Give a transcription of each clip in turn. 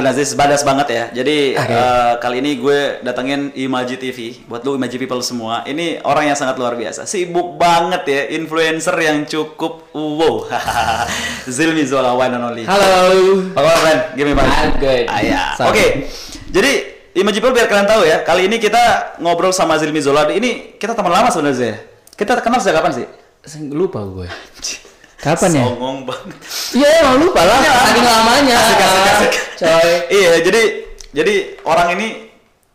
this is badass banget ya. Jadi Oke. eh, kali ini gue datengin Imaji TV buat lu Imaji people semua. Ini orang yang sangat luar biasa, sibuk banget ya, influencer yang cukup wow. Zilmi Zola one and only. Halo. Apa kabar, friend? Give me mic. I'm good. Ah. Sorry. Oke. Jadi Imaji people biar kalian tahu ya, kali ini kita ngobrol sama Zilmi Zola. Ini kita teman lama sebenarnya. Kita kenal sejak kapan sih? Lupa gue. Kapan ya? Songong banget. Iya emang lupa lah. Saking lamanya. Asik, asik, asik. Coy. iya, jadi jadi orang ini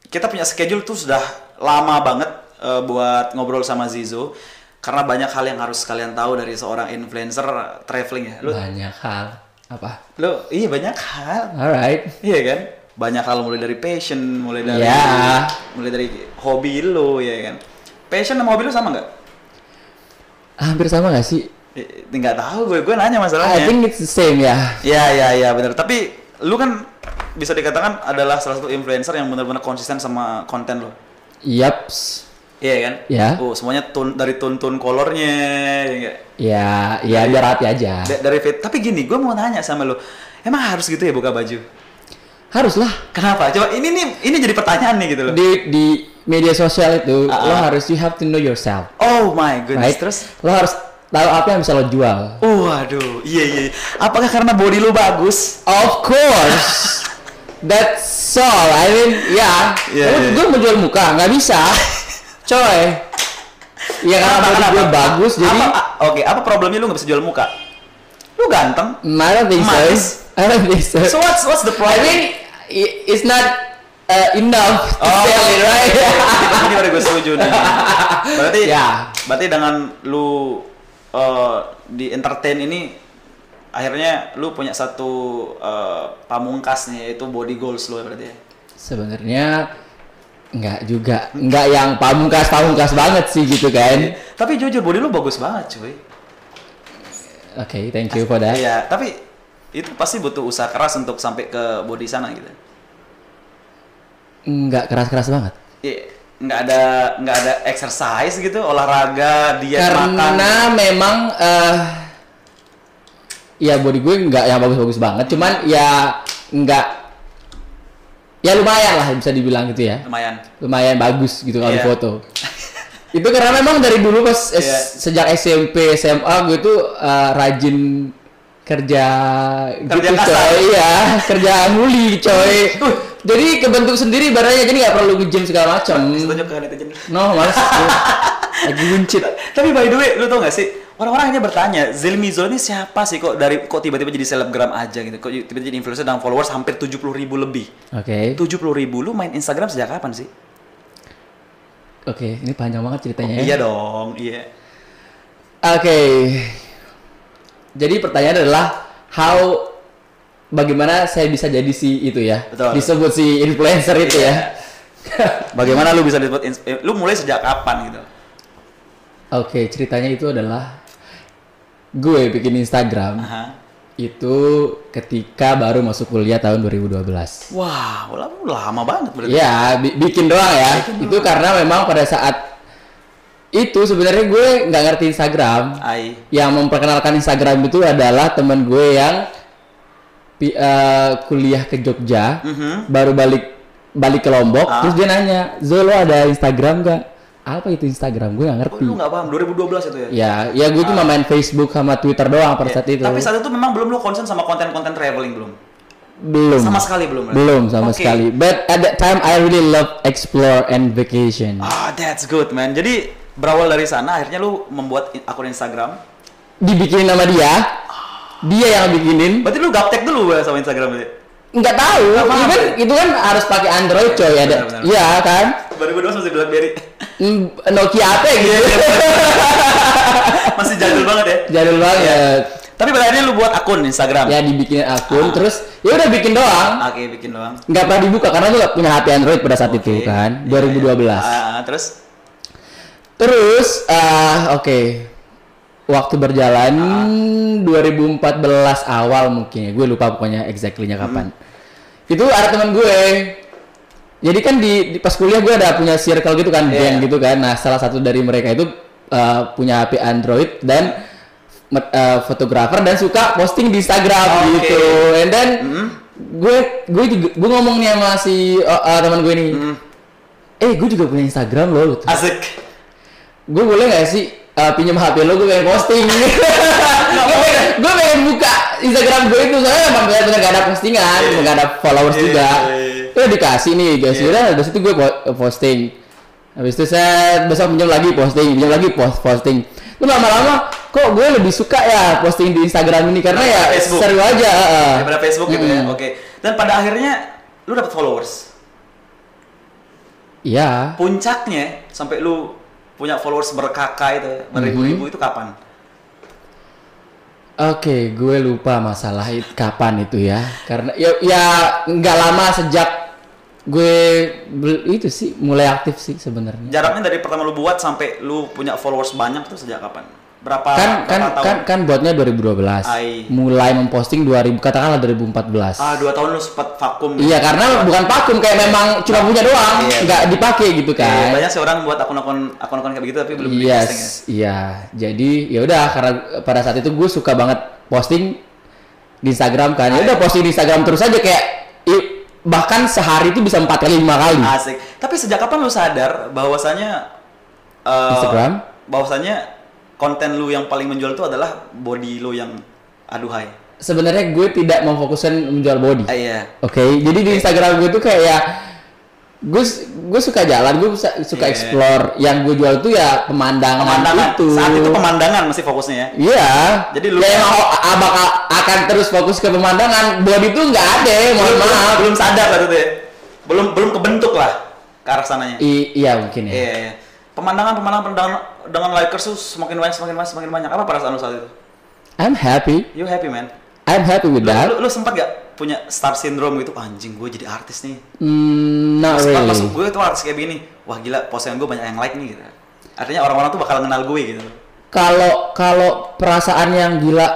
kita punya schedule tuh sudah lama banget eh, buat ngobrol sama Zizo karena banyak hal yang harus kalian tahu dari seorang influencer traveling ya. Lu Banyak hal. Apa? lu iya banyak hal. Alright. Iya kan? Banyak hal mulai dari passion, mulai dari Ya. mulai dari hobi lu ya kan. Passion sama hobi lu sama nggak? Hampir sama gak sih? Eh, Nggak tahu gue, gue nanya I masalahnya. think it's the same ya. Ya ya ya benar. Tapi lu kan bisa dikatakan adalah salah satu influencer yang benar-benar konsisten sama konten lo. Yaps. Iya kan? Ya. Oh, semuanya tun dari tun-tun kolornya ya nggak? Ya, ya biar hati aja. Da- dari fit. Tapi gini, gue mau nanya sama lu. Emang harus gitu ya buka baju? Haruslah. Kenapa? Coba ini nih ini jadi pertanyaan nih gitu loh. Di di media sosial itu Ah, lo ah. harus you have to know yourself. Oh my goodness. Right? Terus lo harus tahu apa yang bisa lo jual. Oh, waduh. Iya iya. Apakah karena body lu bagus? Of course. That's all. I mean, ya. Iya, Lu- iya. Gue mau jual muka, nggak bisa. Coy. Ya karena body gue bagus, jadi Apa, a- Oke, apa problemnya lu nggak bisa jual muka? Lu ganteng. I don't think Manis. so. I don't think so. So what's what's the I problem? mean, i- it's not uh, enough to Oh, sell it, right? ini baru gue setuju nih. Berarti Ya. berarti dengan lu eh, di entertain ini akhirnya lu punya satu eh, pamungkas nih yaitu body goals lu berarti ya. Sebenarnya nggak juga, nggak yang pamungkas pamungkas banget sih gitu kan. Tapi jujur body lu bagus banget, cuy. Oke, thank you for that. Iya, tapi itu pasti butuh usaha keras untuk sampai ke body sana gitu. Nggak keras-keras banget. Iya, nggak ada nggak ada exercise gitu, olahraga, diet makan. Karena memang eh ya body gue nggak yang bagus-bagus banget, cuman ya nggak ya lumayan lah bisa dibilang gitu ya. lumayan. Lumayan bagus gitu kalau di Iya. foto. itu karena memang dari dulu pas Iya. sejak SMP SMA gue tuh eh, rajin kerja, Kerja gitu kasar. coy ya kerja muli coy jadi kebentuk sendiri badannya jadi nggak perlu nge-gym segala macam Setuju ke netizen. no males gue lagi buncit Tapi by the way, lu tau gak sih? Orang-orang hanya bertanya, Zilmizo ini siapa sih kok dari kok tiba-tiba jadi selebgram aja gitu? Kok tiba-tiba jadi influencer dengan followers hampir 70 ribu lebih? oke 70 ribu, lu main Instagram sejak kapan sih? Oke, ini panjang banget ceritanya ya. Iya dong, iya. Oke. Jadi pertanyaan adalah how bagaimana saya bisa jadi si itu ya? Betul. Disebut si influencer itu ya. Bagaimana lu bisa disebut, eh, lu mulai sejak kapan gitu? Oke, ceritanya itu adalah gue bikin Instagram Aha. itu ketika baru masuk kuliah tahun 2012. Wah, lama, lama banget berarti. Ya, bi- bikin doang ya. itu karena memang pada saat itu sebenarnya gue nggak ngerti Instagram. Ai. yang memperkenalkan Instagram itu adalah teman gue yang pi- eh, kuliah ke Jogja, Mhm. baru balik balik ke Lombok, Ah. terus dia nanya, Zolo ada Instagram nggak? Apa itu Instagram? Gue Oh, ngerti. lu nggak paham 2012 itu ya? Ya, ya gue cuma main Facebook sama Twitter doang pada Iya. saat itu. Tapi saat itu memang belum lu concern sama konten-konten traveling belum? belum. Sama sekali belum. berarti? Belum sama Oke. sekali. But at that time I really love explore and vacation. Ah, that's good man. Jadi berawal dari sana akhirnya lu membuat akun Instagram. Dibikinin sama dia. Dia yang bikinin. Berarti lu gaptek dulu ya sama Instagram berarti? Nggak tahu. Paham, Even ya? itu kan harus pakai Android coy ada. Benar-benar. Iya kan? 2012 masih BlackBerry. Hmm, Nokia apa ya Iya, gitu. masih jadul banget ya. Jadul banget. Tapi pada akhirnya lu buat akun Instagram. Ya dibikin akun terus ya udah bikin doang. Oke, bikin doang. Nggak pernah dibuka karena lu nggak punya HP Android pada saat itu Oke. kan, Iya, 2012. iya. Ah, ah, terus Terus ah oke. Waktu berjalan Ah. 2014 awal mungkin ya, gue lupa pokoknya exactly-nya kapan. Itu ada teman gue. Jadi kan di, di pas kuliah gue ada punya circle gitu kan, Iya. geng gitu kan. Nah, salah satu dari mereka itu eh, punya HP Android dan eh, fotografer dan suka posting di Instagram Oke. gitu. And then Hmm. gue gue juga gue ngomong nih sama si uh, uh, teman gue nih. Hmm. Eh, gue juga punya Instagram loh. Gitu. Asik. gue boleh gak sih uh, pinjam HP lo gue pengen posting gue pengen gue pengen buka Instagram gue itu soalnya emang benar-benar gak ada postingan Iya. gak ada followers Iya, juga iya, iya. itu dikasih nih guys Iya. udah dari situ gue po- posting habis itu saya besok pinjam lagi posting pinjam lagi post posting itu lama-lama kok gue lebih suka ya posting di Instagram ini karena ya Facebook. seru aja uh. Daripada Facebook gitu ya. Mm-mm. Oke. Dan pada akhirnya lu dapat followers. iya Puncaknya sampai lu punya followers berkaka itu, beribu-ribu Mhm. itu kapan? Oke, gue lupa masalah itu kapan itu ya. Karena ya ya nggak lama sejak gue itu sih mulai aktif sih sebenarnya. Jaraknya dari pertama lu buat sampai lu punya followers banyak tuh sejak kapan? Berapa Kan kan berapa tahun? kan kan buatnya 2012. Ai. Mulai memposting 2000 katakanlah 2014. Ah, dua tahun lu sempat vakum. Iya, karena bukan vakum kayak memang cuma punya doang, Iya. nggak dipakai gitu Iya, kan. banyak sih orang buat akun-akun akun-akun kayak begitu tapi belum di posting ya. Yes, iya. Jadi ya udah karena pada saat itu gue suka banget posting di Instagram kan. Ya udah posting di Instagram terus aja kayak bahkan sehari itu bisa empat kali lima kali. Asik. Tapi sejak kapan lu sadar bahwasanya eh, Instagram? Bahwasanya konten lu yang paling menjual itu adalah body lu yang aduhai. Sebenarnya gue tidak memfokuskan menjual body. Ah, iya. Oke, jadi di Instagram gue tuh kayak ya gue gue suka jalan, gue suka, Iya. explore. Yang gue jual tuh ya pemandangan, Pemandangan. itu. Saat itu pemandangan masih fokusnya ya. Iya. Jadi lu- ya emang a- bakal akan terus fokus ke pemandangan. Body tuh nggak ada, mohon belum, maaf. belum sadar lah itu ya. Belum belum kebentuk lah ke arah sananya. I- iya mungkin ya. Iya, iya. Pemandangan, pemandangan, pemandangan dengan likers tuh semakin banyak, semakin banyak, semakin banyak. Apa perasaan lu saat itu? I'm happy. You happy man? I'm happy with Lu, that. lu, lu sempat gak punya star syndrome gitu? Anjing, gue jadi artis nih. Hmm, not Pas- really. Pas gue tuh artis kayak gini, wah gila postingan gue banyak yang like nih gitu. Artinya orang-orang tuh bakal kenal gue gitu. Kalau kalau perasaan yang gila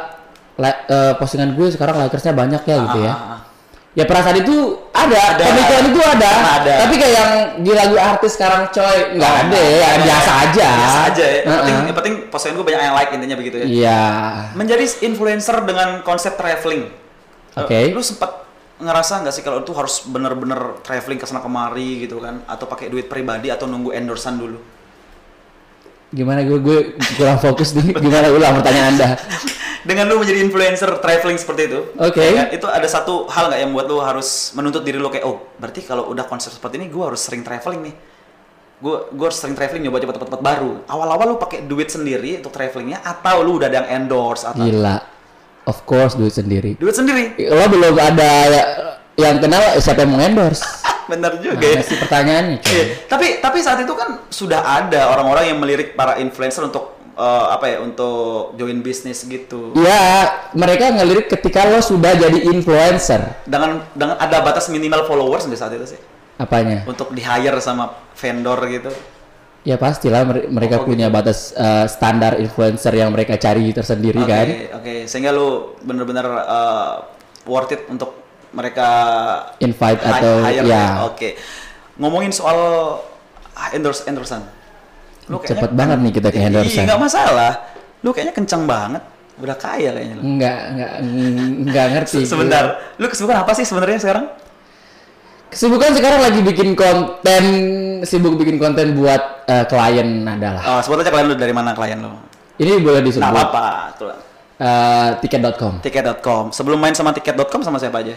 like, eh, postingan gue sekarang likersnya banyak ya gitu Ah, ya. ah, ah. Ya perasaan itu ada, Ada. pemikiran itu ada. Ada. Tapi kayak yang gila gue artis sekarang coy nggak ada, ya biasa aja. Biasa aja ya. Yang penting, yang penting postingan gue banyak yang like intinya begitu ya. Iya. Menjadi influencer dengan konsep traveling. Oke. Eh, Lu sempat ngerasa nggak sih kalau itu harus bener-bener traveling ke sana kemari gitu kan? Atau pakai duit pribadi atau nunggu endorsan dulu? Gimana gue gue kurang fokus nih. Gimana ulang pertanyaan anda? Dengan lu menjadi influencer traveling seperti itu, Oke. ya kan? itu ada satu hal nggak yang buat lu harus menuntut diri lu kayak, oh berarti kalau udah konsep seperti ini, gue harus sering traveling nih. Gue gue harus sering traveling nyoba coba tempat-tempat baru. Awal-awal lu pakai duit sendiri untuk travelingnya, atau lu udah ada yang endorse atau Gila. Of course duit sendiri. duit sendiri? Lo belum ada ya, yang kenal siapa yang mau endorse? Bener juga Nah, ya. sih pertanyaannya. Iya, tapi tapi saat itu kan sudah ada orang-orang yang melirik para influencer untuk eh, apa ya untuk join bisnis gitu. Ya, mereka ngelirik ketika lo sudah jadi influencer. Dengan dengan ada batas minimal followers di saat itu sih Apanya? untuk di hire sama vendor gitu. Ya pastilah mere- mereka Oh, punya batas eh, standar influencer yang mereka cari tersendiri Oke, kan. oke. Sehingga lu bener-bener eh, worth it untuk mereka Invite atau hire ya. Oke. Ngomongin soal endorse endorsean. Lu Cepet banget nih kita ke Iya, endorsean. nggak masalah. Lu kayaknya kencang banget. Udah kaya kayaknya lu. Enggak, enggak, enggak ngerti. Se- Sebentar, lu kesibukan apa sih sebenarnya sekarang? Kesibukan sekarang lagi bikin konten, sibuk bikin konten buat eh, klien adalah. Oh, sebut aja klien lu dari mana klien lu? Ini boleh disebut. Nah, apa-apa. Tuh. Eh, tiket.com. Tiket.com. Sebelum main sama tiket.com sama siapa aja?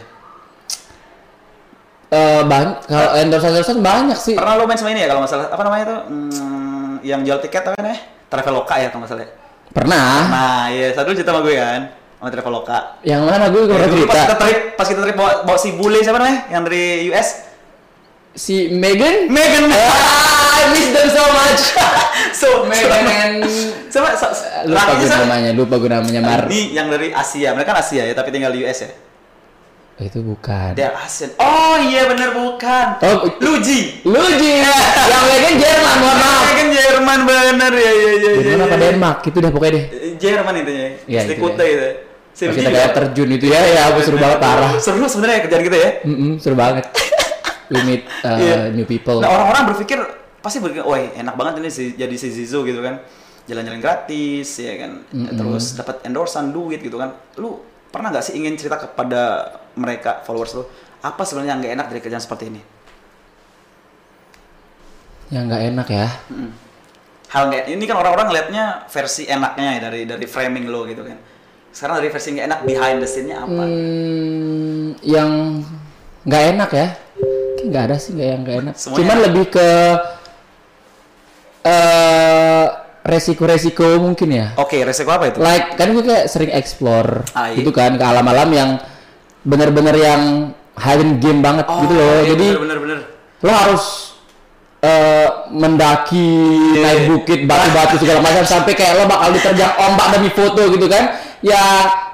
Eh, banyak kalau endorse endorse banyak sih. Pernah lu main sama ini ya kalau masalah apa namanya tuh? Hmm, yang jual tiket apa namanya? Traveloka ya kalau nggak salah. ya? Pernah. Nah, iya, satu cerita sama gue kan, sama Traveloka. Yang mana gue Ya, pernah dulu pas cerita. kita trip, pas kita trip bawa, bawa si bule siapa namanya? Yang dari US? Si Megan. Megan. Ah, I miss them so much. so, Megan and Coba, so, lupa gue namanya, lupa gue namanya Mar. Ini yang dari Asia, mereka kan Asia ya, tapi tinggal di US ya. Itu bukan. Dia Asian. Oh iya bener bukan. Oh, Luji. Luji. yang Megan Jerman, mohon maaf. kan Jerman bener ya ya ya. Jerman apa Denmark? Itu dah pokoknya deh. Jerman intinya. Iya, Isti itu ya. itu. Pas kita kayak terjun itu ya, ya aku seru banget parah. Seru sebenarnya kerjaan kita ya. Mm-mm, seru banget. We meet uh, Iya. new people. Nah orang-orang berpikir pasti berpikir, wah enak banget ini si, jadi si Zizo gitu kan, jalan-jalan gratis ya kan, terus dapat endorsan duit gitu kan. Lu pernah nggak sih ingin cerita kepada mereka followers lu apa sebenarnya yang nggak enak dari kerjaan seperti ini Yang nggak enak ya. Mm. hal nggak ini kan orang-orang ngeliatnya versi enaknya ya dari dari framing lo gitu kan sekarang dari versi nggak enak behind the scene-nya apa Hmm, yang nggak enak ya? Nggak ada sih nggak yang nggak enak. Semuanya Cuman enak. lebih ke eh resiko-resiko mungkin ya. oke resiko apa itu Like kan gue kayak sering explore Ah, iya. gitu kan ke alam-alam yang bener-bener yang hidden game banget gitu loh. iya, Jadi bener bener lo harus eh, mendaki naik bukit batu-batu segala macam sampai kayak lo bakal diterjang ombak demi foto gitu kan. Ya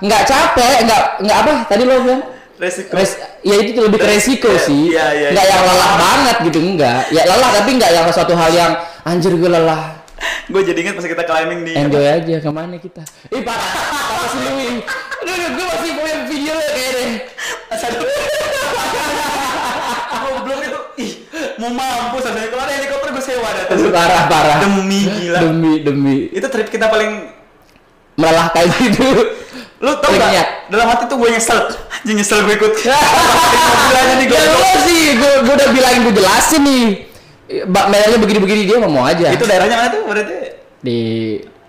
nggak capek nggak nggak apa tadi lo bilang? Resiko. Res, ya itu tuh lebih ke resiko Iya, sih. iya, iya, nggak iya. yang lelah banget gitu enggak ya lelah tapi nggak yang suatu hal yang anjir gue lelah gue jadi inget pas kita climbing di enjoy aja ke mana kita ih parah parah sih lu gue masih punya video lo kayak deh Goblok itu, ih, mau mampus aja kemarin helikopter gue sewa tuh. parah parah Demi gila. demi demi Itu trip kita paling melelahkan gitu lu tau gak? niat. Dalam hati tuh gue nyesel. Anjing nyesel gue ikut. Mobil aja nih gue. Ya lu sih, gue gue udah bilangin gue jelasin nih. Mbak Melnya begini-begini dia mau aja. Itu daerahnya mana tuh berarti? di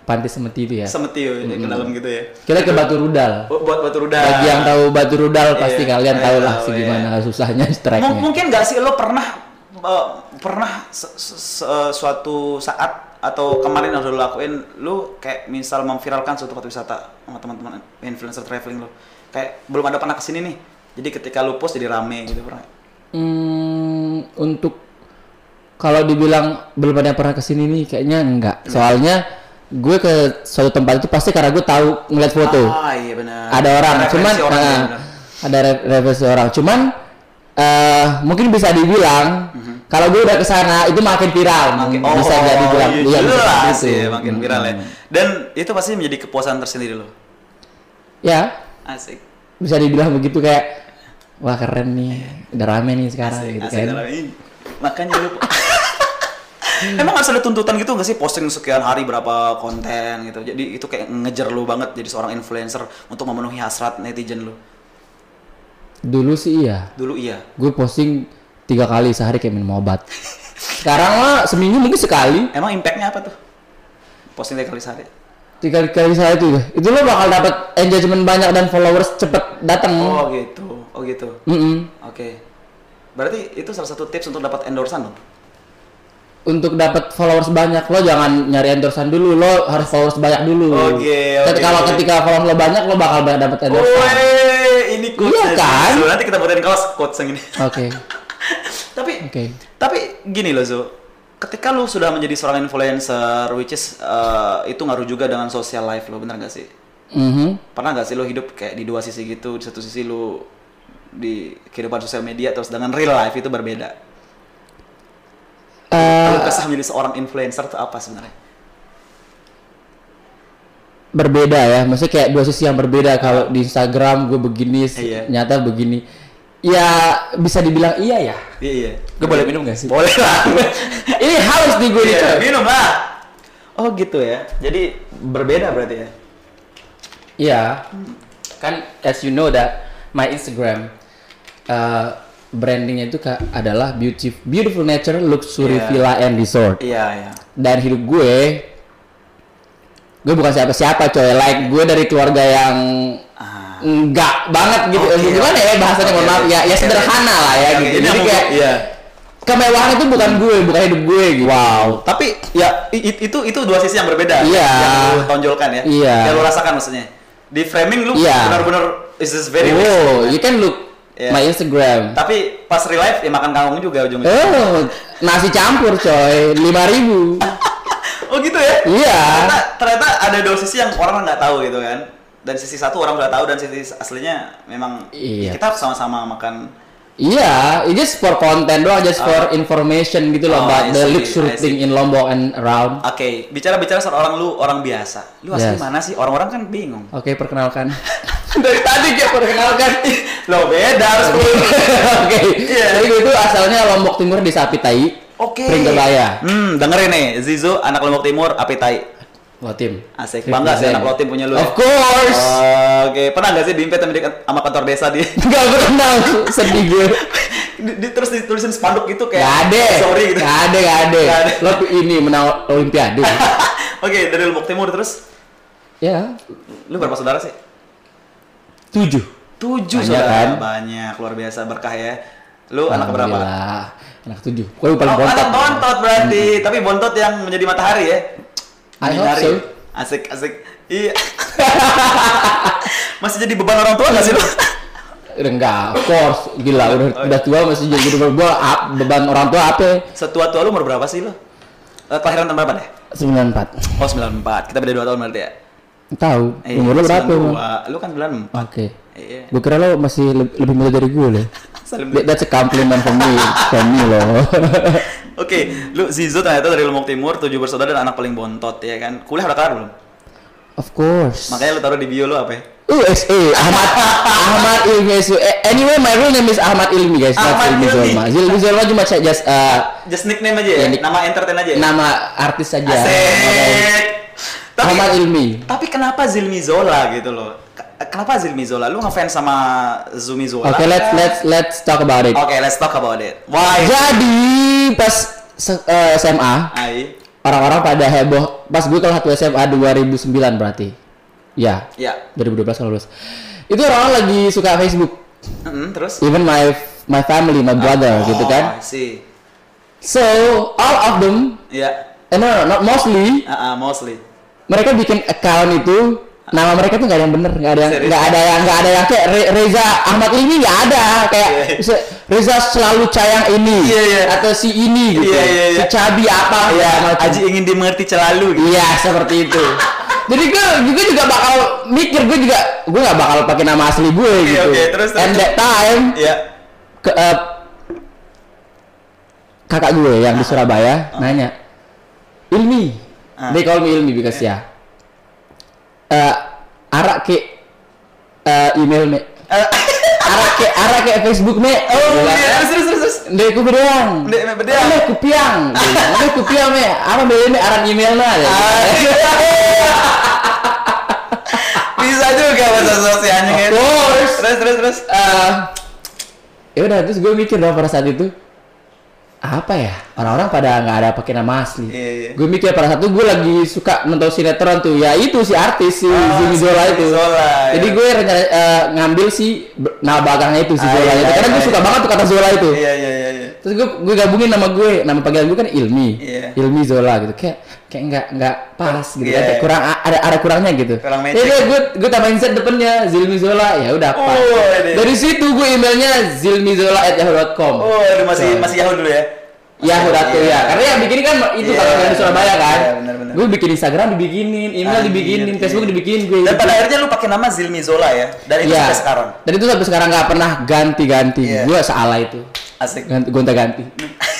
Pantai Semeti itu ya. Semeti ya, ke dalam gitu ya. Kita ke Batu Rudal. Bu- Buat batu rudal. Bagi yang tahu Batu Rudal pasti Iya, kalian iya, tahu lah iya. gimana susahnya M- strike-nya. mungkin gak sih lo pernah eh, pernah se- se- se- suatu saat atau kemarin yang udah lo lakuin lu kayak misal memviralkan suatu tempat wisata sama teman-teman influencer traveling lo kayak belum ada pernah ke sini nih jadi ketika lu post jadi rame gitu pernah Hmm, untuk kalau dibilang belum ada yang pernah ke sini nih kayaknya enggak. Soalnya gue ke suatu tempat itu pasti karena gue tahu ngeliat foto. ah iya benar ada orang Referensi cuman orang, nah, iya ada re- referensi orang cuman eh mungkin bisa dibilang kalau gue udah ke sana itu makin viral Makin- bisa jadi bilang iya, iya, jelas seperti itu. ya, makin viral ya. Hmm. Dan itu pasti menjadi kepuasan tersendiri lo. ya Asik. bisa dibilang begitu kayak wah keren nih udah rame nih sekarang Asik, gitu asik kan. Makanya lu Emang harus ada tuntutan gitu nggak sih posting sekian hari berapa konten gitu. Jadi itu kayak ngejar lu banget jadi seorang influencer untuk memenuhi hasrat netizen lu. dulu sih iya Dulu iya. gue posting tiga kali sehari kayak minum obat sekarang mah seminggu mungkin sekali Emang impactnya apa tuh? Posting tiga kali sehari. tiga kali sehari itu itu lo bakal dapat engagement banyak dan followers cepet datang Oh gitu. Oh gitu. Mm-mm. Oke. Berarti itu salah satu tips untuk dapat endorsan dong. Untuk dapat followers banyak lo jangan nyari endorsan dulu lo harus followers banyak dulu Oke, Ket- oke, kalau oke. ketika followers lo banyak lo bakal banyak dapat endorsan oke Woi, ini quotes Iya kan? So, nanti kita buatin kaos quotes yang ini. tapi oke tapi gini loh Zo. Ketika lu sudah menjadi seorang influencer which is uh, itu ngaruh juga dengan social life lo, bener gak sih? Mhm. Pernah gak sih lo hidup kayak di dua sisi gitu, di satu sisi lu di kehidupan sosial media terus dengan real life itu berbeda. Eh, Lu kesah menjadi seorang influencer itu apa sebenarnya? berbeda ya maksudnya kayak dua sisi yang berbeda kalau di Instagram gue begini Iya. nyata begini ya bisa dibilang iya ya Iya iya. gue boleh minum gak sih Boleh lah. ini haus di gue Iya, minum lah. Oh gitu ya. Jadi berbeda berarti ya. Iya. Kan as you know that my Instagram uh, brandingnya itu adalah beauty beautiful nature luxury Iya. villa and resort. Iya iya. Dan hidup gue gue bukan siapa-siapa coy. Like gue dari keluarga yang Ah. enggak banget gitu. Oke, Gimana ya bahasanya mohon maaf ya ya sederhana lah ya gitu. Jadi kayak iya. kemewahan itu bukan gue, bukan hidup gue gitu. Wow, tapi ya i- i- itu itu dua sisi yang berbeda Iya. yang lu tonjolkan ya. Iya. Yang lu rasakan maksudnya. Di framing lu Iya. benar-benar is this very Oh, you can look Iya. my Instagram. Tapi pas real life ya makan kangkung juga ujungnya. Oh, nasi campur coy, 5000 oh gitu ya? Iya. Ternyata, ternyata ada dua sisi yang orang nggak tahu gitu kan. Dan sisi satu orang udah tahu dan sisi aslinya memang Iya. kita sama-sama makan Iya, it just for content doang, just for information gitu Oh, loh I about the see. thing in Lombok and around. Oke, bicara-bicara soal orang lu orang biasa. Lu asli Yes. mana sih? Orang-orang kan bingung. Oke, perkenalkan. Dari tadi kayak perkenalkan. Lo beda harus Oke. Iya. Jadi gue itu asalnya Lombok Timur di Sapi Tai. Oke. Pringgebaya. Hmm, dengerin nih, Zizo anak Lombok Timur, Apitai. Lotim. Asik. Bangga sih anak Lotim punya lu. ya? Of course. Oke, pernah nggak sih diimpet sama, di- sama kantor desa di, Gak pernah sedih gue. di, di- terus ditulisin spanduk gitu kayak Gak ada. sorry gitu. Gak ada, gak ada. Gak ada. Lo ini menang olimpiade. Oke, dari Lombok Timur terus ya, lu berapa saudara sih? tujuh. Tujuh Banyak, saudara. kan? Banyak, luar biasa berkah ya. Lu anak berapa? Anak tujuh. Gue paling Oh, bontot. anak bontot berarti, tapi bontot yang menjadi matahari ya. I hope so. Asik, asik. Iya. Masih jadi beban orang tua gak sih? Udah enggak, of course. Gila, udah, Oh, udah tua masih jadi beban gua beban orang tua apa? Setua tua lu umur berapa sih lu? Eh, kelahiran tahun berapa deh? 94. Oh 94, kita beda 2 tahun berarti ya? Tahu. Eh, Umur lo berapa? emang? 92. Lu kan 94 Oke. Iya Gue kira lo masih le- lebih muda dari gue loh. That- That's a compliment for me, for me loh. Oke, lu Zizo ternyata dari Lombok Timur, tujuh bersaudara dan anak paling bontot ya kan? Kuliah udah kelar belum? of course. Makanya lu taruh di bio lu apa ya? USA Ahmad Ahmad Ilmi. Eh, Anyway, my real name is Ahmad Ilmi guys, Ahmad Ilmi Ilmi. Zolma. Ilmi Zolma cuma saya just uh, Just nickname aja ya? Ya, Nama entertain aja ya? nama artis saja. Asik! Tapi, Ahmad Ilmi. tapi kenapa Zilmi Zola gitu loh? Kenapa Zilmi Zola? Lu ngefans sama Zumi Zola? Oke, let's let's let's talk about it. Oke, let's talk about it. Why? Jadi pas se- eh, SMA orang-orang pada heboh pas gue kelas 1 SMA 2009 berarti. Ya, Ya. 2012 kalau lulus. Itu orang lagi suka Facebook. Mm-mm, terus? Even my my family, my brother gitu kan. sih. So, all of them, Ya. eh, no, no, not mostly, Ah, ah, mostly. Mereka bikin account itu nama mereka tuh nggak ada yang bener, nggak ada nggak ada yang nggak ada yang kayak Re- Reza Ahmad ini nggak ada kayak Iya. se- Reza selalu cayang ini Iya, iya. atau si ini gitu, Iya, iya, iya. si Cabi apa Ya, segala macam. Aji ingin dimengerti selalu gitu. Iya seperti itu. Jadi gue juga juga bakal mikir gue juga gue nggak bakal pakai nama asli gue Oke, gitu. oke, terus, terus. And that time Iya. ke, eh, kakak gue yang di Surabaya nanya Ilmi, Ah. They call me Ilmi because ya eh arak ke eh, email me, Eh, arak ke arak ke Facebook me. Oh, iya, terus terus terus. terus. Ndek ku bedeang. Ndek me bedeang. Ndek ku piang. Ndek ku piang me. Apa beda me aran email na. Bisa juga bahasa sosial anjing Of itu. course. Terus terus terus. Eh, ya udah terus gue mikir dong pada saat itu apa ya orang-orang pada nggak ada pakai nama asli. Iya, iya. Gue mikir pada saat itu gue lagi suka nonton sinetron tuh ya itu si artis si Oh, Zumi Zola itu. Zola, Jadi iya. gue rencana eh, ngambil si nama belakangnya itu si Ah, Zola iya, itu karena iya, gue suka iya. banget tuh kata Zola itu. Iya iya iya iya. Terus gue gue gabungin nama gue, nama panggilan gue kan Ilmi, Iya. Ilmi Zola gitu. Kayak kayak nggak nggak pas gitu kan. Kayak iya. kurang ada ada kurangnya gitu. Kurang Ya matching. udah, gue gue tambahin Z depannya Zilmi Zola ya udah pas. Oh, ini. Dari situ gue emailnya zilmizola@yahoo.com. Oh, aduh, masih So, masih Yahoo dulu ya. Yahoo.com Iya. ya. Karena yang bikin kan itu Iya, kalau di Surabaya kan. benar. Gue bikin Instagram dibikinin, email Anjir, dibikinin, iya. Facebook dibikinin gue. Dan pada akhirnya lu pakai nama Zilmi Zola ya. Dan itu sampai sekarang. Dan itu sampai sekarang nggak pernah ganti-ganti. Iya. Gue salah itu. Asik. Ganti, gonta-ganti.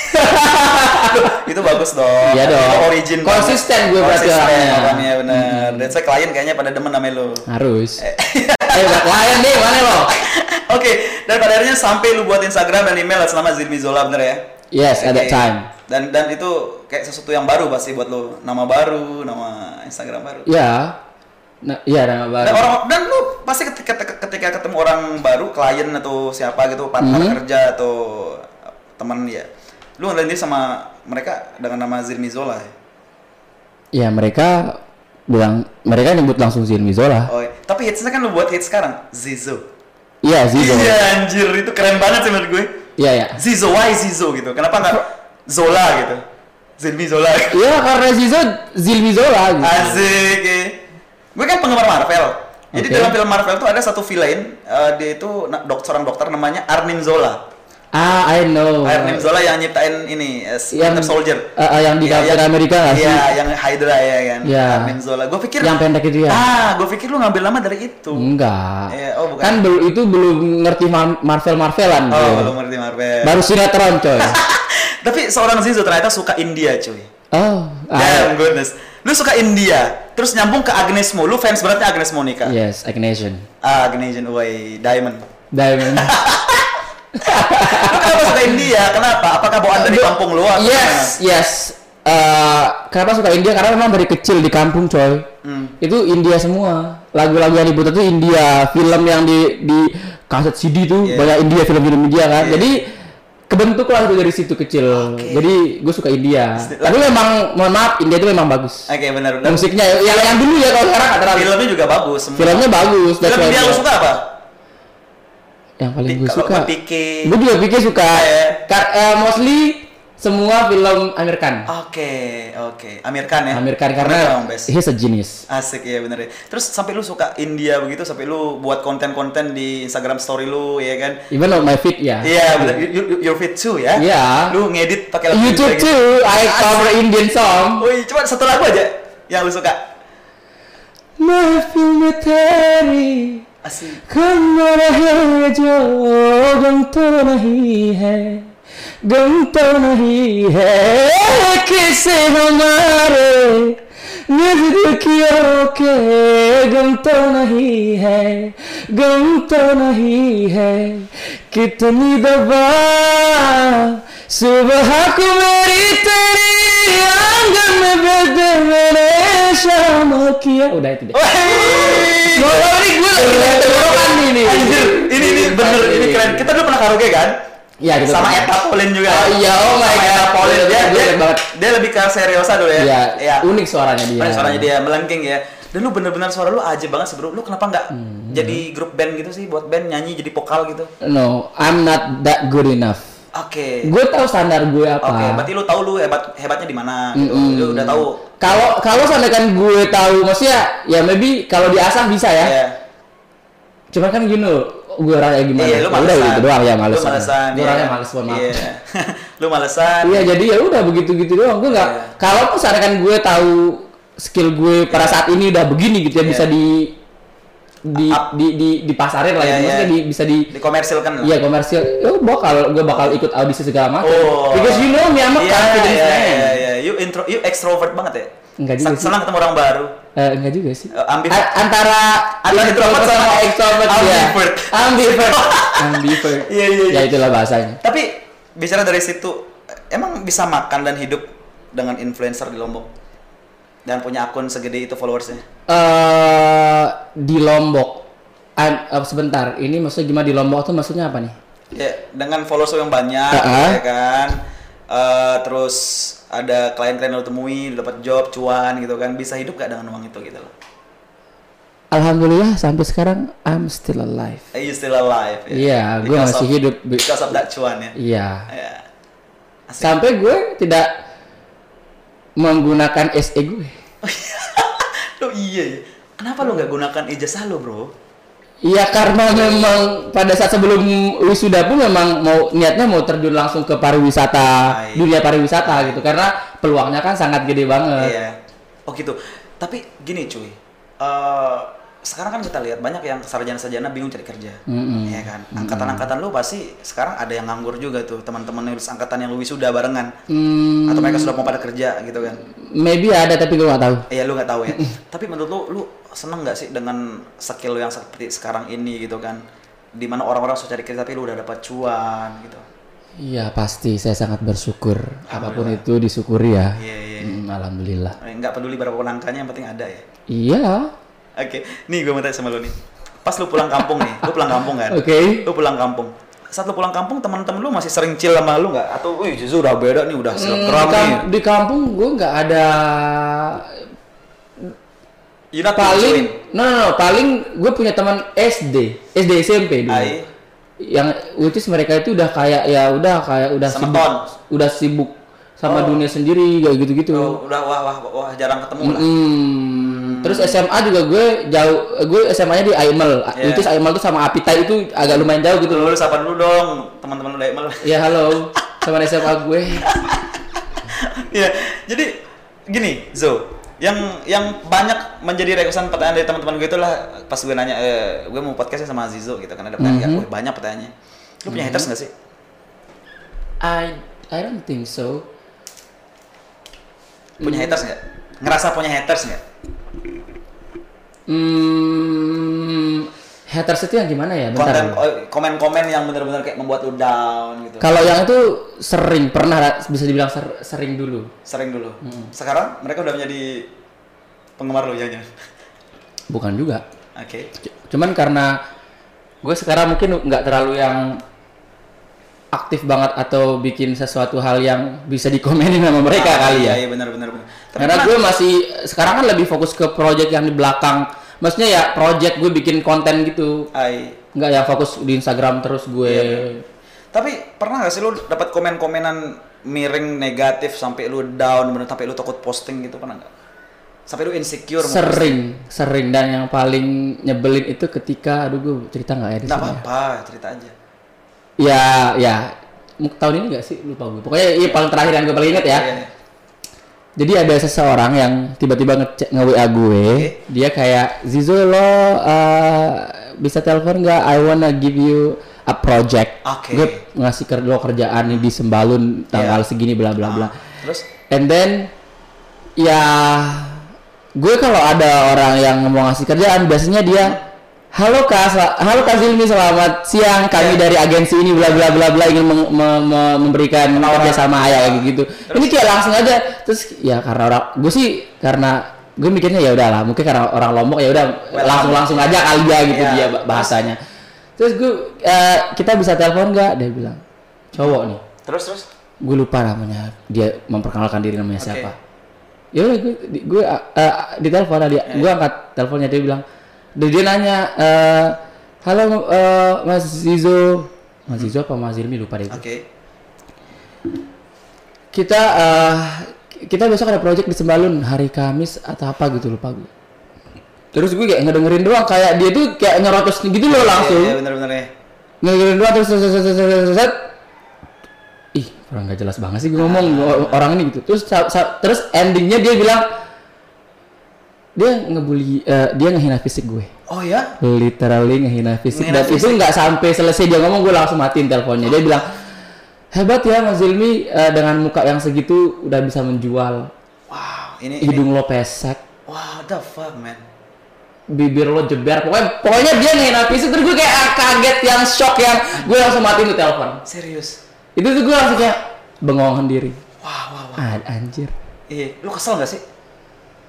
itu bagus dong. Iya dong. Itu Origin. Konsisten gue berarti orangnya. orangnya benar. Dan saya klien kayaknya pada demen nama lu. Harus. eh, buat klien nih, mana lo? Oke, dan pada akhirnya sampai lu buat Instagram dan email nama Zilmi Zola bener ya? Yes, at that time. Dan dan itu kayak sesuatu yang baru pasti buat lu. Nama baru, nama Instagram baru. Ya. Nah, iya nama baru. Dan orang dan lu pasti ketika, ketika ketemu orang baru, klien atau siapa gitu, partner Mhm. kerja atau teman ya. Lu ngeliat diri sama mereka dengan nama Zilmi Zola. ya? Ya mereka bilang mereka nyebut langsung Zilmi Zola. Oh, iya. tapi hitsnya kan lu buat hits sekarang, Zizo. Iya Zizo. Iya anjir, itu keren banget sih menurut gue. Iya ya. Zizo, why Zizo gitu? Kenapa nggak Zola gitu? Zilmi Zola. Iya karena Zizo Zilmi Zola. Gitu. Asik. eh. Gue kan penggemar Marvel. Jadi Oke. dalam film Marvel tuh ada satu villain, eh, dia itu dok seorang dokter namanya Arnim Zola. Ah, I know. Arnim Zola yang nyiptain ini eh, yang Winter Soldier. eh, eh, yang di Iya, Captain yang- America nggak sih? Iya, yang Hydra ya kan. Iya. Arnim Zola. Gue pikir Yang pendek itu ya? Ah, gue pikir lu ngambil nama dari itu. Enggak. Iya, oh, bukan. Kan belum itu belum ngerti Ma- Marvel Marvelan. Oh, bro. belum ngerti Marvel. Baru sinetron coy. Tapi seorang Zizo ternyata suka India, cuy. oh. ah, Damn goodness. Lu suka India, terus nyambung ke Agnes Mo. Lu fans beratnya Agnes Monica. yes, Ignation. Ah, Agnes Way Diamond. Diamond. Kenapa suka India? Kenapa? Apakah bawaan dari kampung lu atau yes, yes. eh kenapa suka India karena memang dari kecil di kampung coy Hmm. itu India semua lagu-lagu yang diputar tuh India film yang di di kaset CD tuh Iya. banyak India film-film India kan Iya. jadi kebentuk lah itu dari situ kecil Oke. jadi gue suka India tapi memang mohon maaf India itu memang bagus Oke benar. Dan musiknya yang yang dulu ya kalau sekarang nggak terlalu filmnya juga bagus. Semua. filmnya bagus Film India gua- suka apa? yang paling gue suka gue juga Pikir suka ya Kar uh, mostly semua film Amerikan. Oke, okay, oke. Okay. Amerikan ya. Amerikan karena dia sejenis. Asik ya bener. Ya. Terus sampai lu suka India begitu sampai lu buat konten-konten di Instagram story lu ya kan. Even on my feed ya. Iya. You, your feed too ya. Iya. Yeah. Lu ngedit pakai lagu YouTube gitu. too. I cover Indian song. Woi cuma satu lagu aja yang lu suka. My film तेरी रहे जो गम तो नहीं है, गम तो नहीं है। किसे हमारे के गम तो नहीं है, गम तो नहीं है। कितनी दबा सुबह को मेरी तेरी angan me indonesia makia. Udah itu deh. Kalau ini gue lagi tenggorokan nih nih. Anjir, ini ini bener ini keren. Kita dulu pernah karaoke kan? Iya gitu. Sama Eta Polin juga. Oh iya, oh my god. Eta Polin dia, dia, dia, dia lebih ke seriosa dulu ya. Iya, ya. unik suaranya dia. Unik suaranya dia, melengking ya dan lu bener-bener suara lu aja banget sih bro lu kenapa nggak hmm. jadi grup band gitu sih buat band nyanyi jadi vokal gitu no I'm not that good enough Oke. Gue tahu standar gue apa. Oke, berarti lu tahu lu hebat hebatnya di mana gitu. Mm-mm. Lu udah tahu. Kalau kalau seandainya gue tahu, maksudnya ya maybe kalau diasah bisa ya. Iya. Cuma kan gini loh, gue orangnya gimana? Iya, lu Ya udah malesan. gitu doang ya males. Lu malesan. Gue iya. orangnya males banget. Iya. lu malesan. Iya jadi ya udah begitu gitu doang. Gue nggak. Iya. Kalau misalkan gue tahu skill gue pada Iya. saat ini udah begini gitu ya Iya. bisa di di, Up. di di dipasarin lah Iya, ya. Maksudnya iya. di, bisa di Dikomersilkan lah. Iya komersial. Ya bakal gue bakal ikut audisi segala macam. Oh. Because you know me I'm a Iya, confidence iya, man. iya, iya. You intro, you extrovert banget ya. Enggak juga. Senang ketemu orang baru. Eh, enggak juga sih. Eh, ambivert. Antara Antara introvert sama extrovert ya. ambivert. Ambivert. Ambivert. Iya, iya, iya. Ya itulah bahasanya. Tapi bicara dari situ, emang bisa makan dan hidup dengan influencer di Lombok? Dan punya akun segede itu followersnya? Eh di Lombok. An- eh, sebentar, ini maksudnya gimana di Lombok tuh maksudnya apa nih? Ya, dengan followers yang banyak, Uh-uh. ya kan? Eh, terus ada klien-klien lu temui, dapat job, cuan gitu kan, bisa hidup gak dengan uang itu gitu loh? Alhamdulillah sampai sekarang I'm still alive. Eh, You still alive ya? Iya, gue Because masih of- hidup. Be- Because of that cuan ya? Iya. Ya. Asik. Sampai gue tidak menggunakan SE gue. Lu iya ya? Kenapa lu nggak gunakan ijazah lu bro? Iya karena memang pada saat sebelum wisuda pun memang mau niatnya mau terjun langsung ke pariwisata iya. dunia pariwisata gitu karena peluangnya kan sangat gede banget. Iya. Oh gitu. Tapi gini cuy, eh sekarang kan kita lihat banyak yang sarjana-sarjana bingung cari kerja, Mm-mm. ya kan? Angkatan-angkatan lu pasti sekarang ada yang nganggur juga tuh, teman-teman yang angkatan yang lu wisuda barengan, Hmm, atau mereka sudah mau pada kerja gitu kan? maybe ada tapi gue nggak tahu. Iya lu nggak tahu ya. Tapi menurut lu, lu seneng nggak sih dengan skill lu yang seperti sekarang ini gitu kan? Di mana orang-orang susah cari kerja tapi lu udah dapat cuan gitu. Iya pasti saya sangat bersyukur apa pun itu disyukuri ya. Iya iya. Hmm, alhamdulillah. Eh, Nggak peduli berapa angkanya yang penting ada ya. Iya. Oke, nih gue mau tanya sama lu nih. Pas lu pulang kampung nih, lu pulang kampung kan? Oke. Lu pulang kampung. Saat lu pulang kampung, teman-teman lu masih sering chill sama lu nggak? Atau, wih, justru udah beda nih, udah Hmm, selebgram di, nih. di kampung gue nggak ada You not paling no, no, no, paling gue punya teman SD, SD SMP dulu. Ai. Yang which is mereka itu udah kayak ya udah kayak udah sibuk, Semeton. udah sibuk sama Oh. dunia sendiri kayak gitu-gitu. Oh, udah wah, wah, wah, jarang ketemu lah. Mm. Terus SMA juga gue jauh, gue SMA-nya di Aimel. Yeah. Is Aimel tuh sama Apita itu agak lumayan jauh gitu Lu, sapa dulu dong, teman-teman lu dari Emel. Ya halo, sama SMA gue. Iya, jadi gini, Zo, yang yang banyak menjadi requestan pertanyaan dari teman-teman gue itulah pas gue nanya, eh, gue mau podcastnya sama Zizo gitu kan ada pertanyaan, Mhm. "Wih, banyak pertanyaannya. Lu punya haters nggak sih? I I don't think so. Punya haters nggak? Ngerasa punya haters nggak? Hmm, haters itu yang gimana ya? Bentar. oh, komen-komen yang benar-benar kayak membuat lu down gitu Kalau yang itu sering pernah bisa dibilang ser- sering dulu. sering dulu Hmm. sekarang mereka udah menjadi penggemar lu ya Bukan juga. oke C- Cuman karena gue sekarang mungkin nggak terlalu yang aktif banget atau bikin sesuatu hal yang bisa dikomenin sama mereka Ah, kali ya. iya, iya benar benar benar Karena gue masih sekarang kan lebih fokus ke project yang di belakang. Maksudnya ya project gue bikin konten gitu. Ai. Nggak ya fokus di Instagram terus gue. Iya, Tapi pernah gak sih lu dapat komen-komenan miring negatif sampai lu down bener sampai lu takut posting gitu pernah nggak? Sampai lu insecure mau posting? sering, sering dan yang paling nyebelin itu ketika aduh gue cerita nggak ya di sini. ya? apa-apa, cerita aja. Ya, ya. Tahun ini nggak sih lupa gue. Pokoknya iya paling terakhir yang gue paling inget ya. Iya. Jadi ada seseorang yang tiba-tiba nge nge-WA gue, dia kayak Zizo lo uh, bisa telepon nggak? I wanna give you a project. Oke. Gue ngasih ker lo kerjaan nih di Sembalun tanggal Iya. segini bla bla bla. Ah, Terus And then ya gue kalau ada orang yang mau ngasih kerjaan biasanya dia Halo Kak, halo Kak Zilmi, selamat siang. Kami Iya. dari agensi ini bla bla bla bla ingin meng- me- me- memberikan Penawaran. kerjasama ya kayak gitu. Ini kayak langsung aja. Terus ya karena orang gue sih karena gue mikirnya ya udahlah, mungkin karena orang Lombok ya udah Well, langsung langsung aja kali ya gitu Iya. dia ba- bahasanya. Terus gue eh, kita bisa telepon nggak? Dia bilang cowok nih terus terus gue lupa namanya dia memperkenalkan diri namanya Oke. siapa ya udah gue di- gue uh, uh, di telepon dia gue angkat teleponnya dia bilang dan dia nanya eh, halo eh, Mas Zizo. Mas Zizo apa Mas Zilmi lupa deh oke. kita eh, kita besok ada project di Sembalun hari Kamis atau apa gitu lupa gue terus gue kayak ngedengerin doang kayak dia tuh kayak nyerocos gitu loh langsung Iya, iya, bener-bener ya. ngedengerin doang terus set, set, set, set. ih kurang gak jelas banget sih gue ngomong o- orang ini gitu. Terus terus endingnya dia bilang dia ngebully eh, dia ngehina fisik gue Oh ya? literally ngehina fisik Ngehina dan itu nggak sampai selesai dia ngomong gue langsung matiin teleponnya dia bilang hebat ya Mas Zilmi eh, dengan muka yang segitu udah bisa menjual Wow, ini, ini hidung lo pesek Wow, the fuck man. bibir lo jeber pokoknya pokoknya dia ngehina fisik terus gue kayak ah, kaget yang shock yang gue langsung matiin tuh telepon Serius. itu tuh gue langsung kayak bengong sendiri Wah, wah, wah. ah, anjir Iya, lu kesel gak sih?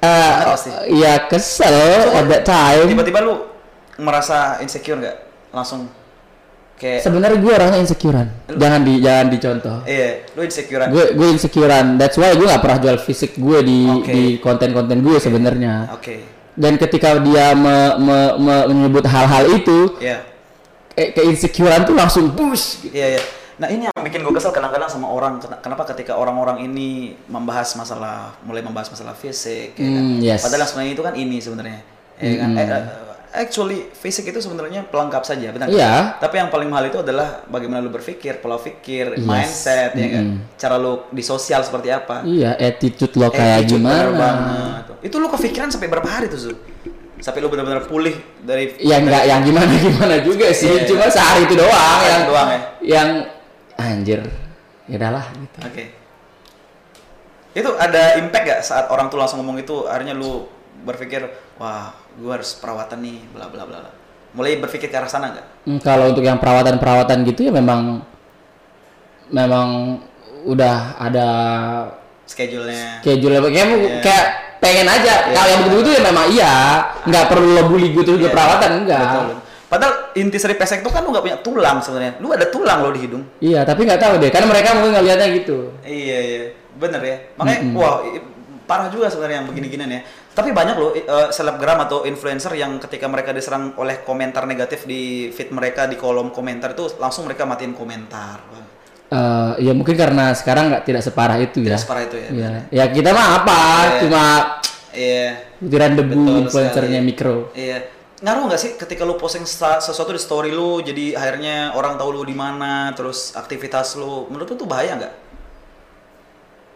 Pasti. ya kesel at that time Tiba-tiba lu merasa insecure nggak? Langsung kayak sebenarnya gue orangnya insecurean jangan di jangan dicontoh iya, lu insecurean. gue gue insecurean that's why gue gak pernah jual fisik gue di Oke. di konten-konten gue sebenarnya Oke. dan ketika dia me- me- me- menyebut hal-hal itu Iya. kayak keinsecurean tuh langsung push Iya, iya. Nah, ini yang bikin gue kesel kadang-kadang sama orang. Ken- Kenapa ketika orang-orang ini membahas masalah mulai membahas masalah fisik ya kan? Hmm, yes. Padahal sebenarnya itu kan ini sebenarnya. Ya kan? Eh, eh, actually fisik itu sebenarnya pelengkap saja, benar? nggak? Iya. Tapi yang paling mahal itu adalah bagaimana lu berpikir, pola pikir, Yes. mindset ya kan. Mm-mm. Cara lu di sosial seperti apa. iya attitude lo Eh, kayak itu bener gimana banget. Itu lu kepikiran sampai berapa hari tuh, Zul? Sampai lu benar-benar pulih dari ya nggak yang gimana gimana juga sih Iya, cuma sehari itu doang yang doang ya? yang anjir ya udahlah gitu Oke. Itu ada impact gak saat orang tuh langsung ngomong itu akhirnya lu berpikir, wah, gua harus perawatan nih, bla bla bla. bla." Mulai berpikir ke arah sana nggak? Hmm, kalau untuk yang perawatan-perawatan gitu ya memang memang udah ada Schedule-nya. schedule kayak Iya. kayak pengen aja Iya. kalau yang begitu ya memang iya nggak perlu lo bully gitu juga Iya. perawatan enggak Betul. Padahal inti seri pesek itu kan lu nggak punya tulang sebenarnya. Lu ada tulang lo di hidung. iya tapi nggak tahu deh karena mereka mungkin ngelihatnya gitu Iya iya, bener ya. Makanya wah i- parah juga sebenarnya yang begini-ginian ya. Tapi banyak loh i- eh, selebgram atau influencer yang ketika mereka diserang oleh komentar negatif di feed mereka di kolom komentar itu langsung mereka matiin komentar. Wah, Eh, ya mungkin karena sekarang nggak tidak separah itu ya Tidak separah itu ya, Iya. ya kita mah apa Iya. cuma Iya. butiran debu Betul influencernya sekali. mikro Iya. Ngaruh nggak sih ketika lu posting sesuatu di story lu jadi akhirnya orang tahu lu di mana, terus aktivitas lu menurut lu tuh bahaya nggak?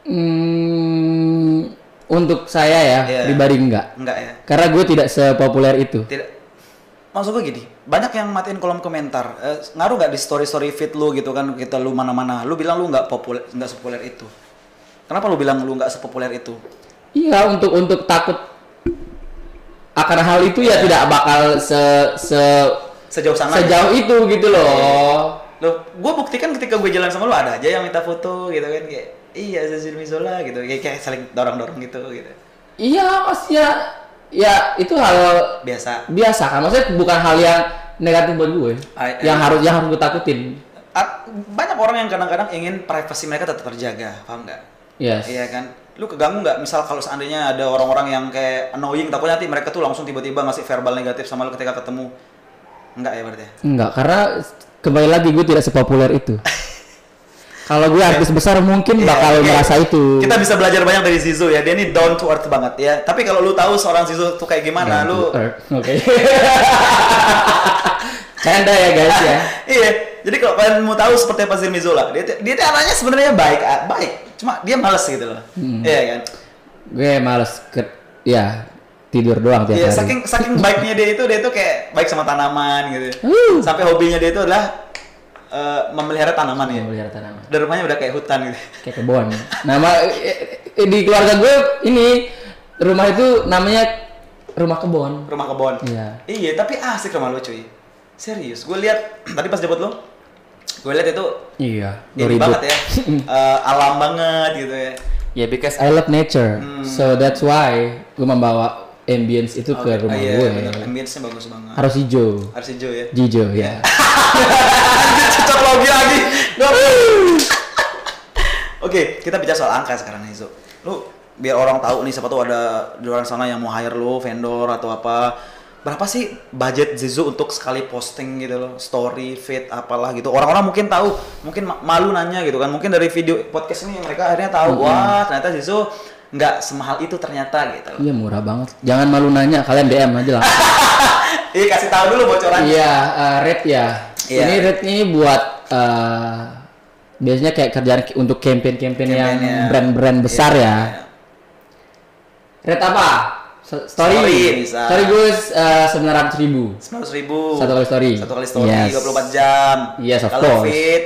Hmm, untuk saya ya Iya. pribadi enggak Enggak ya. karena gue tidak sepopuler itu Tidak. Maksud gue gini, banyak yang matiin kolom komentar. Eh, ngaruh nggak di story-story feed lu gitu kan kita lu mana-mana. Lu bilang lu nggak populer, nggak sepopuler itu. Kenapa lu bilang lu nggak sepopuler itu? Iya untuk untuk takut akan hal itu ya tidak bakal se se sejauh sana. sejauh itu gitu loh. Lo, gue buktikan ketika gue jalan sama lu ada aja yang minta foto gitu kan kayak iya Zazil Mizola gitu kayak, kayak saling dorong-dorong gitu gitu. Iya, Mas ya ya itu hal Biasa. biasa kan. Maksudnya bukan hal yang negatif buat gue. I- yang I- harus yang harus gue takutin. Banyak orang yang kadang-kadang ingin privasi mereka tetap terjaga, paham nggak? Yes. Iya kan? Lu keganggu nggak? Misal kalau seandainya ada orang-orang yang kayak annoying, takutnya nanti mereka tuh langsung tiba-tiba ngasih verbal negatif sama lu ketika ketemu. Enggak ya berarti ya? Enggak, karena kembali lagi gue tidak sepopuler itu. Kalau gue artis besar mungkin Iya, bakal oke. merasa itu. Kita bisa belajar banyak dari Zizo ya. Dia ini down to earth banget ya. Tapi kalau lu tahu seorang Zizo tuh kayak gimana, Down lu. Oke. Canda ya guys ya. iya. Jadi kalau kalian mau tahu seperti apa Zil Mizola, dia dia anaknya sebenarnya baik, ah, baik. Cuma dia males gitu loh. Hmm. Iya kan? Gue males ke ya tidur doang tiap Iya, hari. saking saking baiknya dia itu dia tuh kayak baik sama tanaman gitu. Uh. Sampai hobinya dia itu adalah eh, memelihara tanaman ya. Memelihara tanaman. Dan rumahnya udah kayak hutan gitu. Kayak kebun. Nama eh, di keluarga gue ini rumah itu namanya rumah kebun. Rumah kebun. Iya. Iya, tapi asik rumah lu cuy. Serius, gue lihat tadi pas jemput lu, gue lihat itu Iya. ini banget ya, Eh, alam banget gitu ya. Ya because I love nature. So that's why gue membawa ambience itu ke Oke, rumah ah, iya, gue. bener. Ambience-nya bagus banget. Harus hijau. Harus hijau ya. Hijau ya. Cocok logi lagi. Oke, kita bicara soal angka sekarang nih, Zo. Lu biar orang tahu nih siapa tuh ada di luar sana yang mau hire lu vendor atau apa. Berapa sih budget Zizo untuk sekali posting gitu loh, story, feed, apalah gitu. Orang-orang mungkin tahu, mungkin ma- malu nanya gitu kan. Mungkin dari video podcast ini mereka akhirnya tahu, wah ternyata Zizo nggak semahal itu ternyata gitu. Iya murah banget. Jangan malu nanya, kalian DM aja lah. Iya kasih tahu dulu bocorannya. Iya, uh, rate ya. Iya. Ini rate ini buat uh, biasanya kayak kerjaan untuk campaign-campaign yang brand-brand besar Iya, ya. Rate apa? Story. Story bisa. Story gue sembilan ratus ribu. Sembilan ribu. Satu kali story. Satu kali story, Yes. 24 jam. Yes, of Kalau course. feed,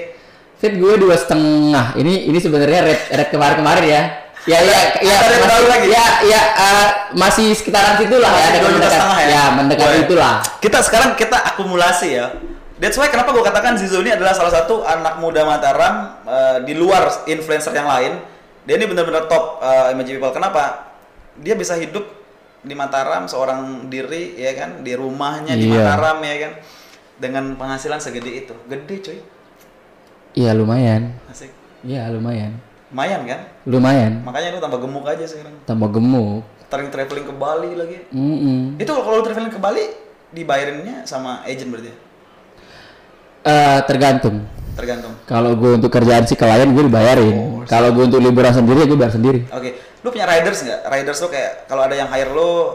Fit gue dua setengah. Ini ini sebenarnya rate rate kemarin-kemarin ya. Ya ya ya Ada yang masih, baru lagi? ya ya uh, masih sekitaran situ lah ya. dua mendekat- setengah ya? Ya mendekati Boleh. itulah. Kita sekarang kita akumulasi ya. That's why kenapa gue katakan Zizo ini adalah salah satu anak muda Mataram eh, di luar influencer yang lain. Dia ini benar-benar top eh, image people. Kenapa? Dia bisa hidup di Mataram seorang diri ya kan, di rumahnya di Iya. Mataram ya kan, dengan penghasilan segede itu. Gede cuy. Iya lumayan. Asik. Iya lumayan. Lumayan kan? Lumayan. Makanya lu tambah gemuk aja sekarang. Tambah gemuk. Traveling traveling ke Bali lagi. Mm-mm. Itu kalau traveling ke Bali dibayarinnya sama agent berarti? Eh, tergantung. Tergantung. Kalau gue untuk kerjaan si klien gue dibayarin. Kalau gue untuk liburan sendiri gue bayar sendiri. Oke, lu punya riders nggak? Riders tuh kayak kalau ada yang hire lu,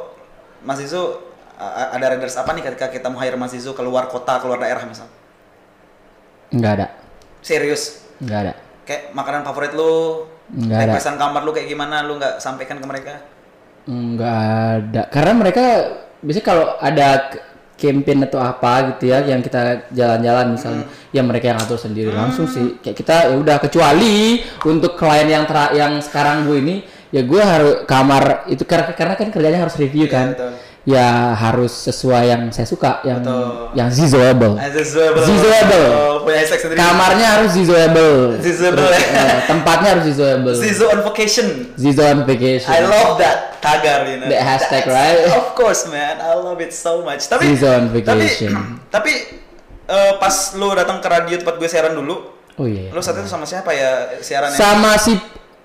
Mas Izu ada riders apa nih ketika kita mau hire Mas Izu keluar kota, keluar daerah misal? Nggak ada. Serius? Nggak ada. Kayak makanan favorit lu, Nggak ada. requestan kamar lu kayak gimana? Lu nggak sampaikan ke mereka? Nggak ada. Karena mereka biasanya kalau ada campaign atau apa gitu ya yang kita jalan-jalan misalnya ya mereka yang atur sendiri langsung sih kayak kita ya udah kecuali untuk klien yang tera- yang sekarang gue ini ya gue harus kamar itu karena karena kan kerjanya harus review Iya, kan betul. ya harus sesuai yang saya suka yang Betul. yang zizoable Zizoable. Zizoable. Oh, kamarnya harus zizoable Zizoable. Eh, tempatnya harus zizoable Zizo on vacation. zizo on vacation I love that tagar, you know. The hashtag, That's- right? Of course, man. I love it so much. Tapi Zizo on tapi vacation. tapi eh, pas lu datang ke radio tempat gue siaran dulu, oh iya lu saat itu sama siapa ya siarannya? sama si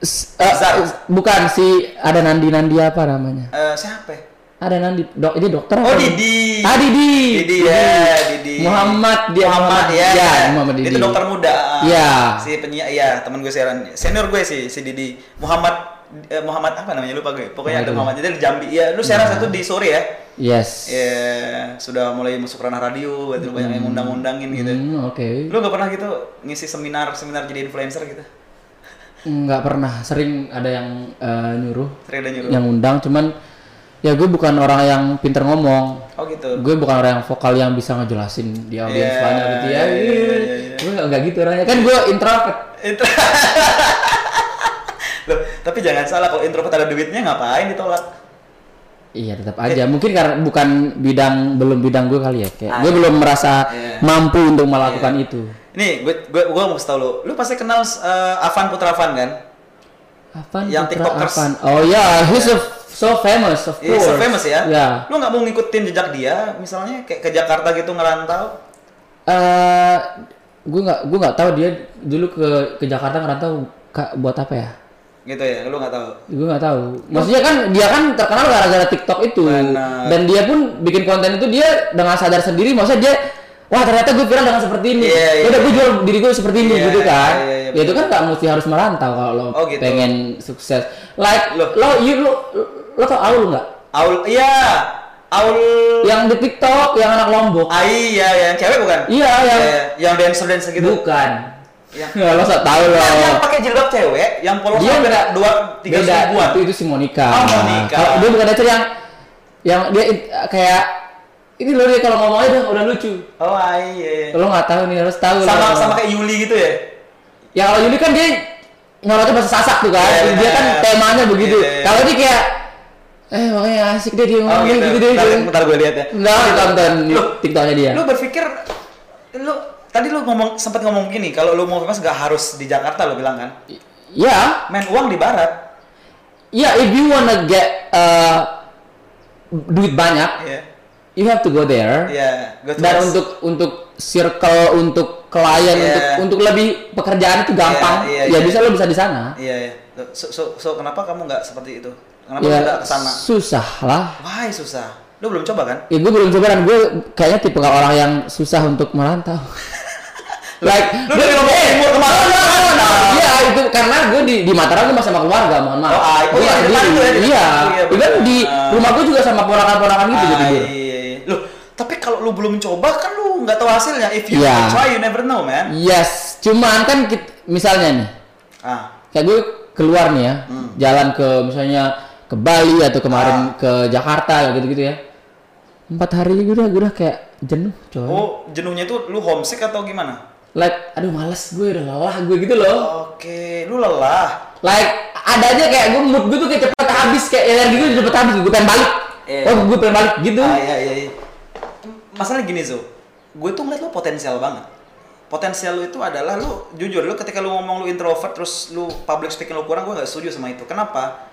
eh, Zak. bukan si ada Nandi Nandi apa namanya Eh, siapa? ada Nandi dok ini dokter Oh, apa? Didi. ah Didi Didi ya, Didi. Muhammad dia Muhammad ya. ya Muhammad Didi Itu dokter muda. Iya. Si penyiar iya, teman gue siaran. Senior gue sih si Didi. Muhammad eh, Muhammad apa namanya lupa gue. Pokoknya ada Waduh. Muhammad. Jadi di Jambi. Iya, lu siaran satu di sore ya? yes Ya, sudah mulai masuk ranah radio, berarti lu banyak yang undang-undangin gitu. Hmm, oke Lu gak pernah gitu ngisi seminar-seminar jadi influencer gitu? Nggak pernah sering ada yang eh, nyuruh Sering ada nyuruh. yang undang cuman ya gue bukan orang yang pinter ngomong Oh gitu. gue bukan orang yang vokal yang bisa ngejelasin di audiens Iya, banyak gitu ya iya, iya, iya, iya. gue nggak gitu orangnya kan gue introvert Itu. Loh, tapi jangan salah kalau introvert ada duitnya ngapain ditolak? Iya tetap aja. Mungkin karena bukan bidang belum bidang gue kali ya. Kayak Ah, gue belum merasa Iya. mampu untuk melakukan itu. Nih, gue gue gue mau kasih tau lu. Lu pasti kenal eh, Avan Putra Avan kan? Apa? Yang TikTokers. Oh ya, he's so, so famous of Iya, course. so famous ya. Ya. Lu nggak mau ngikutin jejak dia, misalnya kayak ke Jakarta gitu ngerantau? Eh, gue nggak gue nggak tahu dia dulu ke ke Jakarta ngerantau kak buat apa ya? Gitu ya, lu nggak tahu. Gue nggak tahu. Maksudnya kan dia kan terkenal gara-gara TikTok itu. Benar. Dan dia pun bikin konten itu dia dengan sadar sendiri. Maksudnya dia Wah ternyata gue viral dengan seperti ini. Iya, iya. Udah gue jual diri gue seperti ini Iya, gitu kan. iya, iya, ya itu kan nggak mesti harus merantau kalau lo Oh, gitu. pengen sukses. Like Loh. lo you lo lo tau Aul nggak? Aul, iya, Aul. Yang di TikTok yang anak Lombok. Ah, iya, yang cewek bukan? Iya yang Iya, yang dancer dancer gitu. bukan. Ya, lo tak tahu lo. Yang, yang pakai jilbab cewek, yang polos Dia beda dua tiga ribuan. itu itu si Monica. Oh, Monica. Kalau dia bukan dancer yang yang dia kayak ini loh dia kalau ngomongnya udah udah lucu. Oh ah, iya. Lo nggak tahu nih harus tahu Sama lo. sama kayak Yuli gitu ya? Ya kalau Yuli kan dia nyolotnya bahasa sasak tuh kan. Iya, dia kan iya. temanya begitu. Iya, iya. Kalau ini kayak eh makanya asik deh dia Oh ngomong gitu. gitu, deh. Bentar, bentar gue lihat ya. Nah, tonton TikToknya dia. Lu berpikir lu tadi lu ngomong sempat ngomong gini, kalau lu mau famous gak harus di Jakarta lu bilang kan? Ya, Main uang di barat. ya if you wanna get uh, duit banyak, Iya. You have to go there. Iya, go to Dan us. untuk untuk circle, untuk klien, Iya. untuk untuk lebih pekerjaan itu gampang. Iya, ya iya, iya. bisa lo bisa di sana. Iya, iya. So, so, so kenapa kamu nggak seperti itu? Kenapa Ya lu nggak ke sana? susah lah. Wah, susah. Lu belum coba kan? Ya gue belum coba dan gue kayaknya tipe orang yang susah untuk merantau. like Lu dari ngomong timur ke Mataram. Iya itu karena gue di di Mataram gue masih sama keluarga mohon maaf. Oh, ah, oh Gue iya, nggak di depan sendiri. tuh ya, di depan. Iya. Oh, iya, Even benar. di rumah gue juga sama ponakan-ponakan gitu Ah, jadi gue. iya, iya. Loh, tapi kalau lu belum coba kan lu nggak tahu hasilnya. If you Iya. try, you never know, man. Yes, cuman kan kit- misalnya nih, Ah, kayak gue keluar nih ya, Hmm. jalan ke misalnya ke Bali atau Ah. kemarin ke Jakarta gitu-gitu ya. Empat hari gue udah gue udah kayak jenuh coy. oh jenuhnya itu lu homesick atau gimana? Like, aduh males gue udah lelah gue gitu loh. Oke, lu lelah. Like ada aja kayak gue mood gue tuh kayak cepet habis kayak energi gue cepet habis gue pengen balik. Iya. Oh gue pengen balik gitu. Ah, iya, iya, iya. Masalah gini, Zo. Gue tuh ngeliat lu potensial banget. Potensial lu itu adalah lu jujur lu ketika lu ngomong lu introvert terus lu public speaking lu kurang gue nggak setuju sama itu. Kenapa?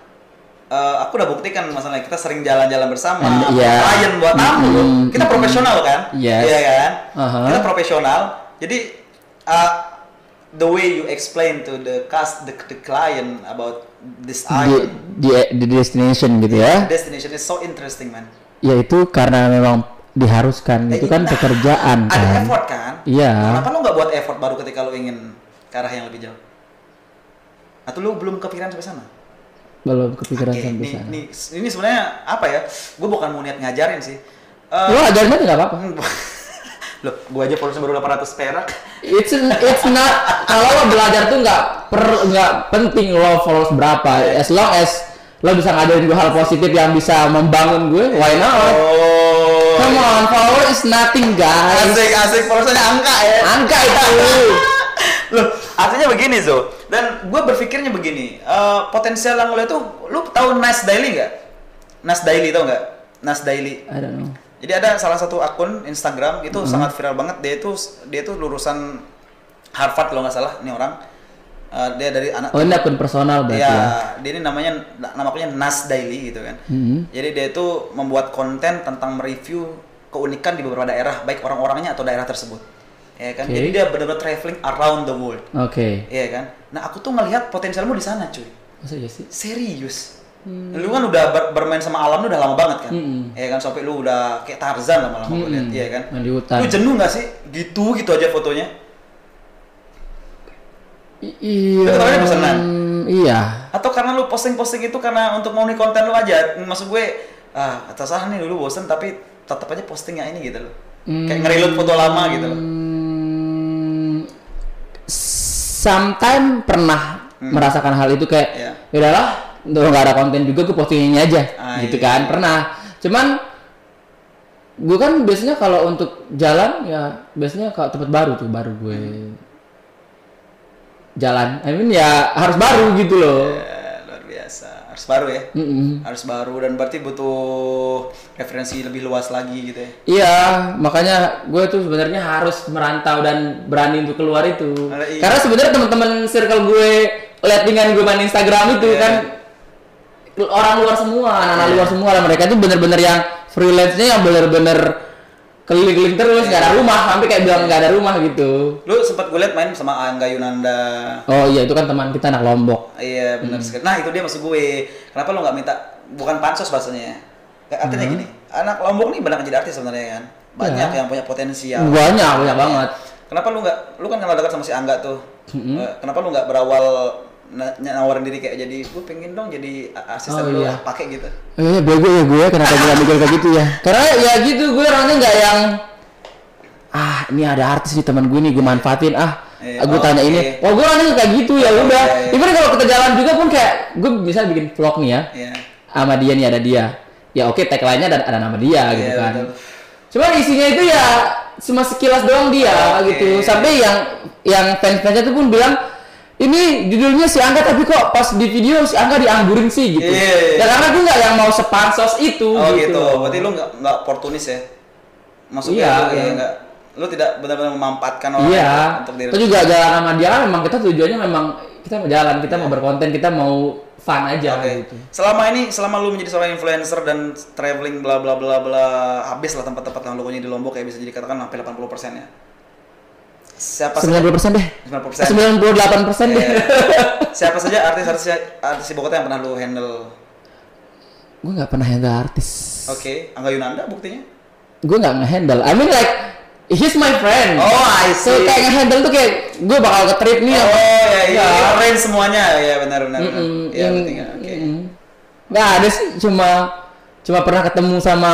Eh, aku udah buktikan masalahnya kita sering jalan-jalan bersama, And- iya. klien buat tamu, Mm, kita mm, profesional kan, Yes. iya kan, Uh-huh. kita profesional. Jadi uh, the way you explain to the cast the, the client about this island, di, di destination gitu ya. destination is so interesting man. Ya itu karena memang diharuskan itu Eh, kan nah, pekerjaan Ada kan. effort kan? Iya. Kenapa lu nggak buat effort baru ketika lu ingin ke arah yang lebih jauh? Atau lu belum kepikiran sampai sana? Belum kepikiran Oke, sampai ini, sana. ini, ini sebenarnya apa ya? Gue bukan mau niat ngajarin sih. Eh, Lo ajarin aja nggak apa-apa. Loh, gue aja followersnya baru 800 perak. It's it's not kalau lo belajar tuh nggak per nggak penting lo followers berapa. As long as lo bisa ngajarin gue hal positif yang bisa membangun gue, why not? Oh. Come on, follower is nothing guys. Asik, asik. Followersnya angka ya. Angka itu. Loh, artinya begini Zo. Dan gue berpikirnya begini. eh, potensial yang lo itu, lu tahu Nas Daily nggak? Nas Daily tau nggak? Nas Daily. I don't know. Jadi ada salah satu akun Instagram itu Hmm. sangat viral banget. Dia itu dia itu lulusan Harvard kalau nggak salah ini orang. Eh, dia dari anak Oh ini akun personal berarti ya, ya. dia ini namanya nama akunnya Nas Daily gitu kan. Hmm. Jadi dia itu membuat konten tentang mereview keunikan di beberapa daerah, baik orang-orangnya atau daerah tersebut. Ya kan? Oke. Jadi dia benar-benar traveling around the world. Oke. Iya kan? Nah, aku tuh ngelihat potensialmu di sana, cuy. Masa iya sih? Serius. Lu kan udah ber- bermain sama alam lu udah lama banget kan? Mm-mm. Iya kan sampai lu udah kayak Tarzan lama-lama gue lihat, iya kan? Main di hutan. Lu jenuh nggak sih? Gitu gitu aja fotonya. Iya. Itu namanya pesanan. Iya. Atau karena lu posting-posting itu karena untuk mau konten lu aja. Maksud gue ah terserah nih dulu bosen tapi tetap aja postingnya ini gitu loh. Kayak ngereload foto lama gitu loh. Hmm, sometime pernah merasakan hal itu kayak Iya. "Ya udahlah udah nggak ada konten juga gue posting ini aja Ah, gitu iya. kan pernah cuman gue kan biasanya kalau untuk jalan ya biasanya kalau tempat baru tuh baru gue Hmm. Jalan I mean ya harus baru gitu loh Ya, luar biasa. Harus baru ya. Mm-mm. Harus baru dan berarti butuh referensi lebih luas lagi gitu ya. Iya, makanya gue tuh sebenarnya harus merantau dan berani untuk keluar itu. Ah, iya. Karena sebenarnya teman-teman circle gue lihat dengan gue main Instagram itu Iya. kan orang luar semua, anak-anak Iya. luar semua lah mereka tuh bener-bener yang freelance-nya yang bener-bener keliling-keliling terus nggak ada rumah sampai kayak bilang nggak ada rumah gitu. Lu sempat gue liat main sama Angga Yunanda. Oh iya itu kan teman kita anak Lombok. Iya Hmm. benar sekali. Nah itu dia maksud gue. Kenapa lu nggak minta bukan pansos bahasanya? Kayak artinya Hmm. gini, anak Lombok nih banyak jadi artis sebenarnya kan. Banyak Iya. yang punya potensial. Banyak, banyak banget. Kenapa lu nggak? Lu kan kenal dekat sama si Angga tuh. Hmm. Eh, Kenapa lu nggak berawal nawarin diri kayak jadi gue pengen dong jadi asisten Oh, lu iya. pakai gitu. Eh bego ya gue kenapa gue mikir kayak gitu ya? Karena ya gitu gue orangnya nggak yang ah ini ada artis nih teman gue nih gue manfaatin ah Iya, gue tanya oke. ini oh gue orangnya kayak gitu ya Oh, udah iya, iya. even kalau kita jalan juga pun kayak gue bisa bikin vlog nih ya Iya. sama dia nih ada dia ya oke tagline-nya ada, ada nama dia gitu Iya, kan betul. cuman isinya itu ya cuma sekilas doang dia Oke. gitu sampai yang yang fans-fansnya tuh pun bilang ini judulnya si Angga tapi kok pas di video si Angga dianggurin sih gitu Iya, iya, ya iya. karena gue nggak yang mau sepansos itu Oh gitu, gitu. Berarti lu nggak nggak oportunis ya? Maksudnya Iya, lu iya. ya lu tidak benar-benar memanfaatkan orang iya untuk diri. itu juga jalan sama dia kan memang kita tujuannya memang kita mau jalan kita mau berkonten kita mau fun aja Oke. gitu Selama ini, selama lu menjadi seorang influencer dan traveling bla bla bla bla habis lah tempat-tempat yang lu kunjungi di Lombok kayak bisa jadi katakan sampai 80% ya. Siapa saja? 90 persen deh 90%. sembilan puluh delapan persen deh Iya. Siapa saja artis-artis artis ibu kota yang pernah lu handle? gue nggak pernah handle artis Oke, Angga Yunanda buktinya? gue nggak ngehandle I mean like he's my friend Oh, I so see. kayak ngehandle tuh kayak gue bakal ke trip nih Oh, sama- ya iya, keren semuanya. Ya benar benar. Iya, yang- berarti nggak. Oke. mm-mm. nggak ada sih cuma cuma pernah ketemu sama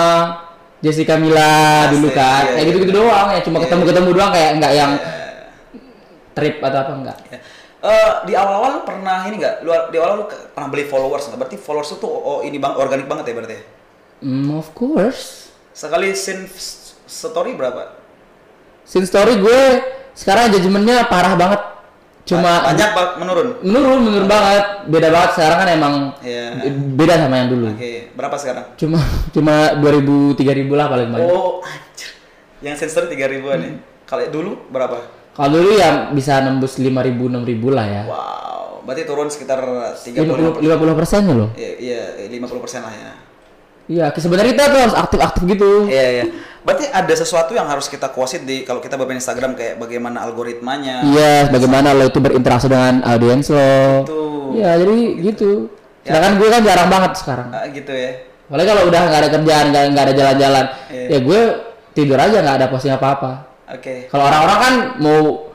Jessica Mila dulu kan iya, kayak iya. gitu gitu doang ya cuma Iya, ketemu ketemu doang kayak nggak yang trip atau apa enggak Ya. Eh, di awal-awal pernah ini nggak? Lu di awal lu pernah beli followers nggak? Berarti followers itu oh, oh, ini bang organik banget ya berarti? ya? Hmm, of course Sekali sin story berapa? Sin story gue sekarang judgementnya parah banget cuma banyak menurun. menurun menurun banget beda banget sekarang kan emang Iya. beda sama yang dulu Oke, berapa sekarang? cuma cuma 2000 3000 lah paling banyak Oh, anjir. Yang story 3 ribuan ya. Kalau dulu berapa? kalau dulu ya bisa nembus 5000 6000 lah ya Wow, berarti turun sekitar 30 50 50 persennya loh Iya, iya 50 persen lah ya. iya sebenarnya kita tuh harus aktif aktif gitu Iya, iya. Berarti ada sesuatu yang harus kita kuasit di kalau kita bermain Instagram kayak bagaimana algoritmanya. iya bagaimana lo itu berinteraksi dengan audiens lo Itu. iya jadi gitu Ya. sedangkan gue kan jarang banget sekarang Ah, gitu ya. Apalagi kalau udah nggak ada kerjaan, nggak ada jalan-jalan, Iya. ya gue tidur aja nggak ada posting apa-apa. Oke. Kalau orang-orang kan mau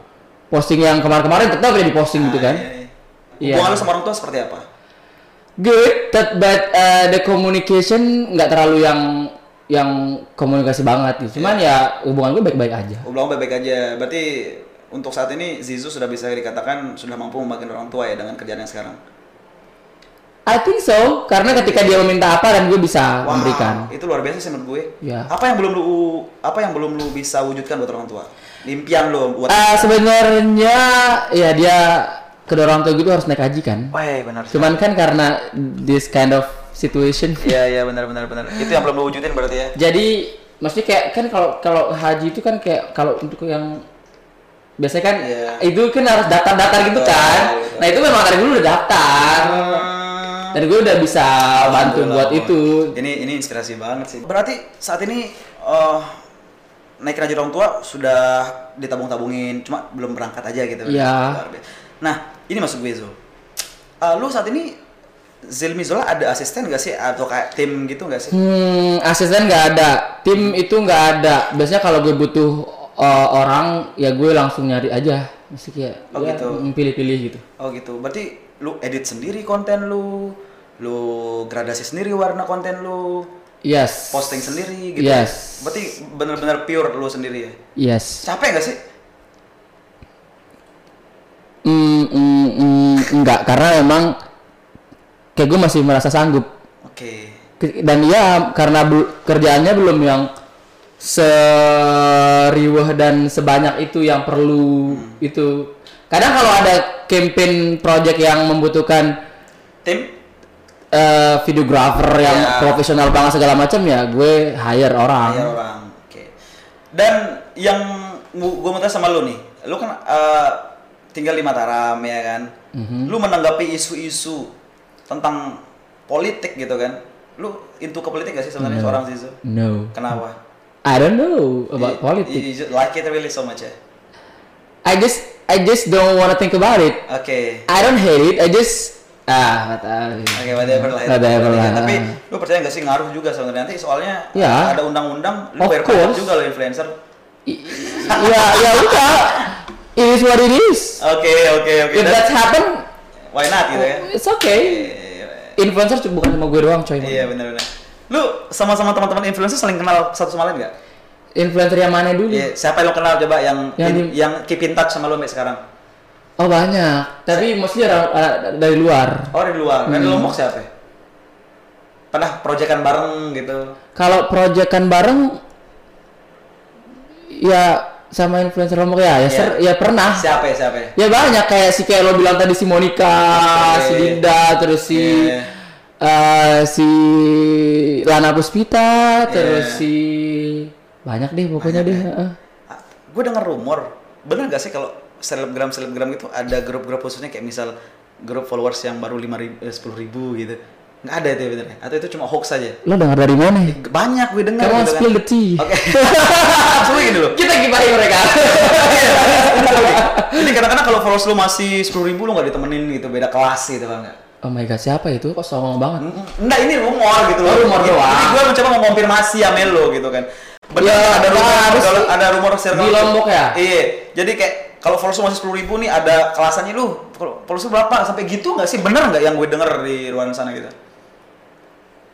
posting yang kemarin-kemarin tetap aja diposting gitu Ah, kan. iya, iya. Iya. Hubungan lu sama orang tua seperti apa? Good, that, but uh, the communication nggak terlalu yang yang komunikasi banget gitu. Cuman ya hubungan gue baik-baik aja. Hubungan baik-baik aja. Berarti untuk saat ini Zizu sudah bisa dikatakan sudah mampu membagikan orang tua ya dengan kerjaan yang sekarang. I think so, karena ketika dia meminta apa dan gue bisa Wow, memberikan. itu luar biasa sih menurut gue. Ya. Apa yang belum lu apa yang belum lu bisa wujudkan buat orang tua? Impian lu buat Ah, sebenarnya ya dia kedua orang tua gitu harus naik haji kan. Wah, benar. Cuman kan karena this kind of situation Iya, iya benar benar benar. Itu yang belum lu wujudin berarti ya. jadi maksudnya kayak kan kalau kalau haji itu kan kayak kalau untuk yang biasanya kan Iya. itu kan harus daftar-daftar gitu Betul, kan betul. nah itu memang dari dulu udah daftar dan gue udah bisa bantu buat itu Ini ini inspirasi banget sih. Berarti saat ini eh naikin haji orang tua sudah ditabung-tabungin, cuma belum berangkat aja gitu. Iya. Biasa. Nah, ini maksud gue Zul. Eh, lu saat ini Zilmi Zola ada asisten gak sih atau kayak tim gitu gak sih? hmm, asisten nggak ada tim itu nggak ada biasanya kalau gue butuh uh, orang ya gue langsung nyari aja mesti kayak Oh, ya, gitu. mm, pilih-pilih gitu Oh gitu. Berarti lu edit sendiri konten lu, lu gradasi sendiri warna konten lu, yes posting sendiri gitu. Yes. Berarti bener-bener pure lu sendiri ya. yes Capek gak sih? Hmm, mm, mm, enggak karena memang kayak gue masih merasa sanggup Oke. Ke- dan ya karena bel- kerjaannya belum yang seriwah dan sebanyak itu yang perlu itu kadang kalau ada campaign project yang membutuhkan Tim? eh, videographer yang Iya. profesional banget segala macam ya gue hire orang. Hire orang. Oke. Dan yang gue mau tanya sama lu nih, lu kan eh, tinggal di Mataram ya kan. Mhm. Lu menanggapi isu-isu tentang politik gitu kan. Lu into ke politik gak sih sebenarnya seorang Zizu? No. Kenapa? I don't know You- about politics. You, you like it really so much ya? I just I just don't wanna think about it. Oke. I don't hate it. I just ah. Oke, whatever lah. Whatever lah. Tapi lu percaya gak sih ngaruh juga sebenarnya nanti soalnya Ya. ada undang-undang, lu bayar pajak juga lo influencer. I- ya ya udah. It is what it is. Oke, oke, oke. If Dan- that happen, Why not gitu ya? it's okay. Influencer bukan cuma gue doang coy. Iya benar-benar. Lu sama-sama teman-teman influencer saling kenal satu sama lain nggak? Influencer yang mana dulu? Iya. Siapa yang lo kenal coba yang Yang in- yang keep in touch sama lo sampai sekarang? Oh banyak. Tapi mostly orang- eh, dari luar. Oh dari luar. Dari Hmm. Lombok siapa? Pernah proyekan bareng gitu? Kalau proyekan bareng ya sama influencer Lombok ya, ya, Iya. ser- ya pernah. Siapa ya siapa? ya? Ya banyak kayak si kayak lo bilang tadi si Monica, Oke. si Dinda, terus si Iya. eh, si Lana Puspita, terus si banyak deh pokoknya deh. heeh. gue dengar rumor, bener gak sih kalau selebgram selebgram itu ada grup-grup khususnya kayak misal grup followers yang baru lima ribu, sepuluh ribu gitu? Nggak ada itu ya bener? Atau itu cuma hoax aja? Lo dengar dari mana? Banyak gue dengar. Gitu kan. spill the tea. Oke. Langsung gini dulu. Kita gibahin mereka. Jadi kadang-kadang kalau followers lu masih sepuluh ribu lu nggak ditemenin gitu, beda kelas gitu kan nggak? oh my god, siapa itu? Kok songong banget? Enggak ini rumor gitu loh. Oh, rumor Jadi doang. gue mencoba mengonfirmasi ya Melo gitu kan. Benar Ya, ada rumor, ada, ada rumor circle Di Lombok ya? Iya. Jadi kayak kalau followers lu masih sepuluh ribu nih ada kelasannya lu followers lu berapa sampai gitu nggak sih bener nggak yang gue denger di ruangan sana gitu?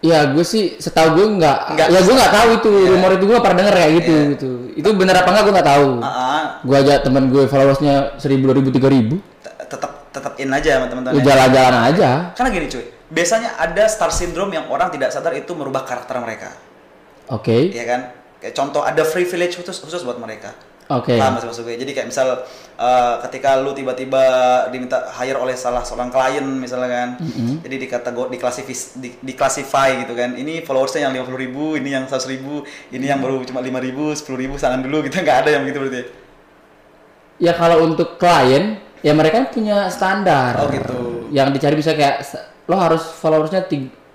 Ya gue sih setahu gue nggak, Nggak. ya gue nggak tahu itu Iya. rumor itu gue nggak pernah denger kayak gitu Iya. gitu. Itu bener apa enggak gue nggak tahu. Ah, ah. Gue aja temen gue followersnya seribu, dua ribu, tiga ribu. Tetap tetap in aja sama teman-teman. Ya jalan-jalan aja. Karena gini cuy, biasanya ada star syndrome yang orang tidak sadar itu merubah karakter mereka. Oke, Iya kan? Kayak contoh ada privilege khusus khusus buat mereka. Oke. Paham maksud gue? Jadi kayak misal eh, ketika lu tiba-tiba diminta hire oleh salah seorang klien misalnya kan. Jadi dikategori diklasifikasi di, diklassify gitu kan. Ini followersnya yang 50.000 ribu, ini yang 100.000 ribu, ini yang baru cuma 5.000 ribu, 10.000 ribu, sangan dulu gitu. Nggak ada yang begitu berarti. ya? Ya kalau untuk klien, ya mereka punya standar. Oh, gitu. Yang dicari bisa kayak lo harus followersnya tiga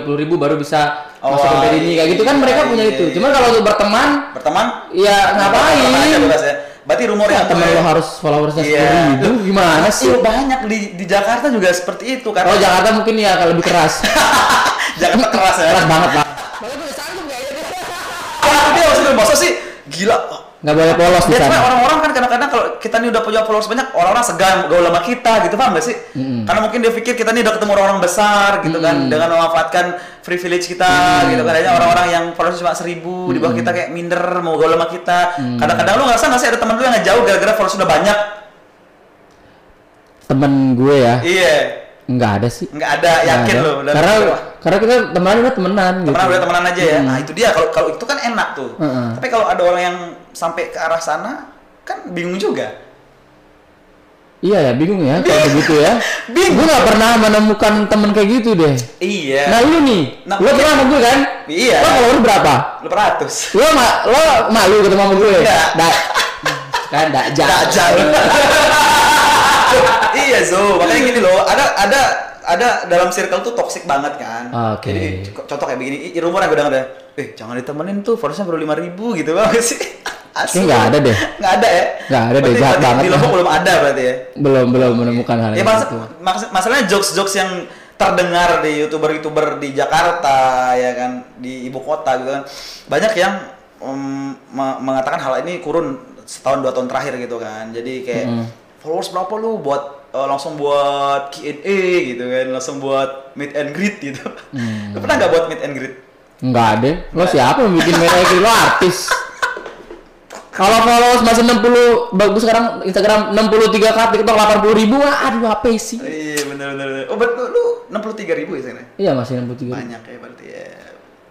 puluh ribu baru bisa Oh, masuk ke ini kayak gitu kan mereka iya, punya iya, itu. iya. Cuman kalau untuk berteman, Berteman? ya ngapain? Bebas ya. Berarti rumor Ya, yang temen lo harus followersnya Iya. sepuluh ribu, gimana sih? Iya, banyak di di Jakarta juga seperti itu kan. Kalau Jakarta mungkin ya kalau lebih keras, Jakarta keras ya. keras banget pak. Ah, dia maksudnya masa sih gila. Nggak boleh polos di why sana. orang-orang kan kadang-kadang kalau kita nih udah punya followers banyak, orang-orang segan gaul sama kita gitu paham gak sih? Karena mungkin dia pikir kita nih udah ketemu orang-orang besar gitu kan dengan memanfaatkan privilege kita gitu kan. Adanya orang-orang yang followers cuma seribu di bawah kita kayak minder mau gaul sama kita. Kadang-kadang lu ngerasa nggak sih ada teman lu yang ngejauh gara-gara followers udah banyak? Temen gue ya, Iya, nggak ada sih. nggak ada Nggak yakin ada. lu. Dan- Karena karena kita temenan udah temenan gitu. temenan udah temenan aja ya. Nah itu dia kalau kalau itu kan enak tuh. Heeh. Tapi kalau ada orang yang sampai ke arah sana kan bingung juga. Iya ya, bingung ya kalau begitu ya. Bingung. Gue nggak pernah menemukan temen kayak gitu deh. Iya. Nah lu nih, Nah, lu iya. pernah sama gue kan? Iya. Lo follower berapa? Lu ratus. Lo ma lo malu ketemu sama gue? Enggak. Da kan dajal. Dajjal. iya Zo, makanya gini loh, ada ada ada dalam circle tuh toxic banget kan. Oke. Jadi co- contoh kayak begini, rumor yang gue dengar ada, eh jangan ditemenin tuh, followersnya baru lima ribu gitu bang sih. Asli. nggak ada deh. Nggak ada ya? Nggak ada deh, jahat banget. Di Lombok belum ada berarti ya? Belum belum menemukan hal Ya yang mas, itu. mas- masalahnya jokes-jokes yang terdengar di youtuber-youtuber di Jakarta ya kan di ibu kota gitu kan banyak yang um, me- mengatakan hal ini kurun setahun dua tahun terakhir gitu kan jadi kayak Mm. followers berapa lu buat eh, langsung buat Q&A gitu kan langsung buat meet and greet gitu Mm. lu pernah nggak buat meet and greet Enggak ada. Lo siapa yang bikin mereka gitu? Lo artis. Kalau followers masih 60 bagus sekarang Instagram 63 k TikTok 80 ribu wah, aduh apa sih? iya bener bener bener. oh betul lu enam puluh tiga ribu ya sekarang Iya masih 63 ribu. banyak ya berarti ya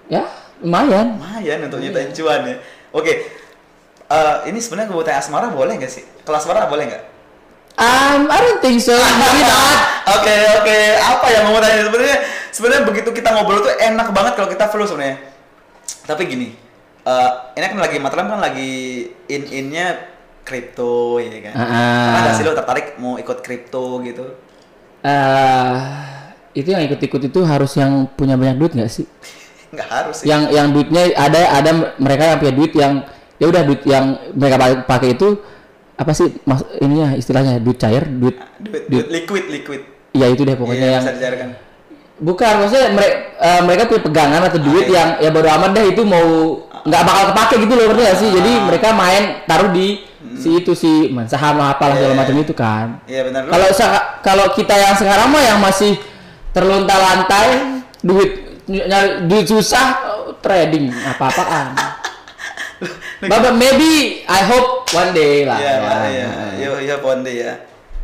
Ya lumayan. lumayan untuk nyutain cuan ya. Oke, Eh, ini sebenarnya gue tanya asmara boleh nggak sih? Kelas asmara boleh nggak? Um, I don't think so. Maybe not. Oke oke, apa yang mau tanya sebenarnya? sebenarnya begitu kita ngobrol tuh enak banget kalau kita flow sebenarnya. Tapi gini, eh, ini kan lagi Matram kan lagi in-innya kripto ya kan. Ah. Pernah nggak sih lo tertarik mau ikut kripto gitu? Eh, itu yang ikut-ikut itu harus yang punya banyak duit nggak sih? Nggak harus sih. Yang yang duitnya ada ada mereka yang punya duit yang ya udah duit yang mereka pa- pakai itu apa sih mas ininya istilahnya duit cair duit duit, duit liquid liquid. ya itu deh pokoknya Iya, yang bisa bukan maksudnya mereka mereka punya pegangan atau duit Ah, iya. yang ya baru amat deh itu mau nggak bakal kepake gitu loh ngerti nggak sih jadi Ah. mereka main taruh di si itu si saham lah apalah segala Hmm. Iya. macam itu kan Iya benar. Lu- kalau kalau kita yang sekarang mah yang masih terlunta-lantai duit nyari duit susah trading apa-apaan. But maybe I hope one day lah. Iya, ya. iya, iya, iya, Ponde ya.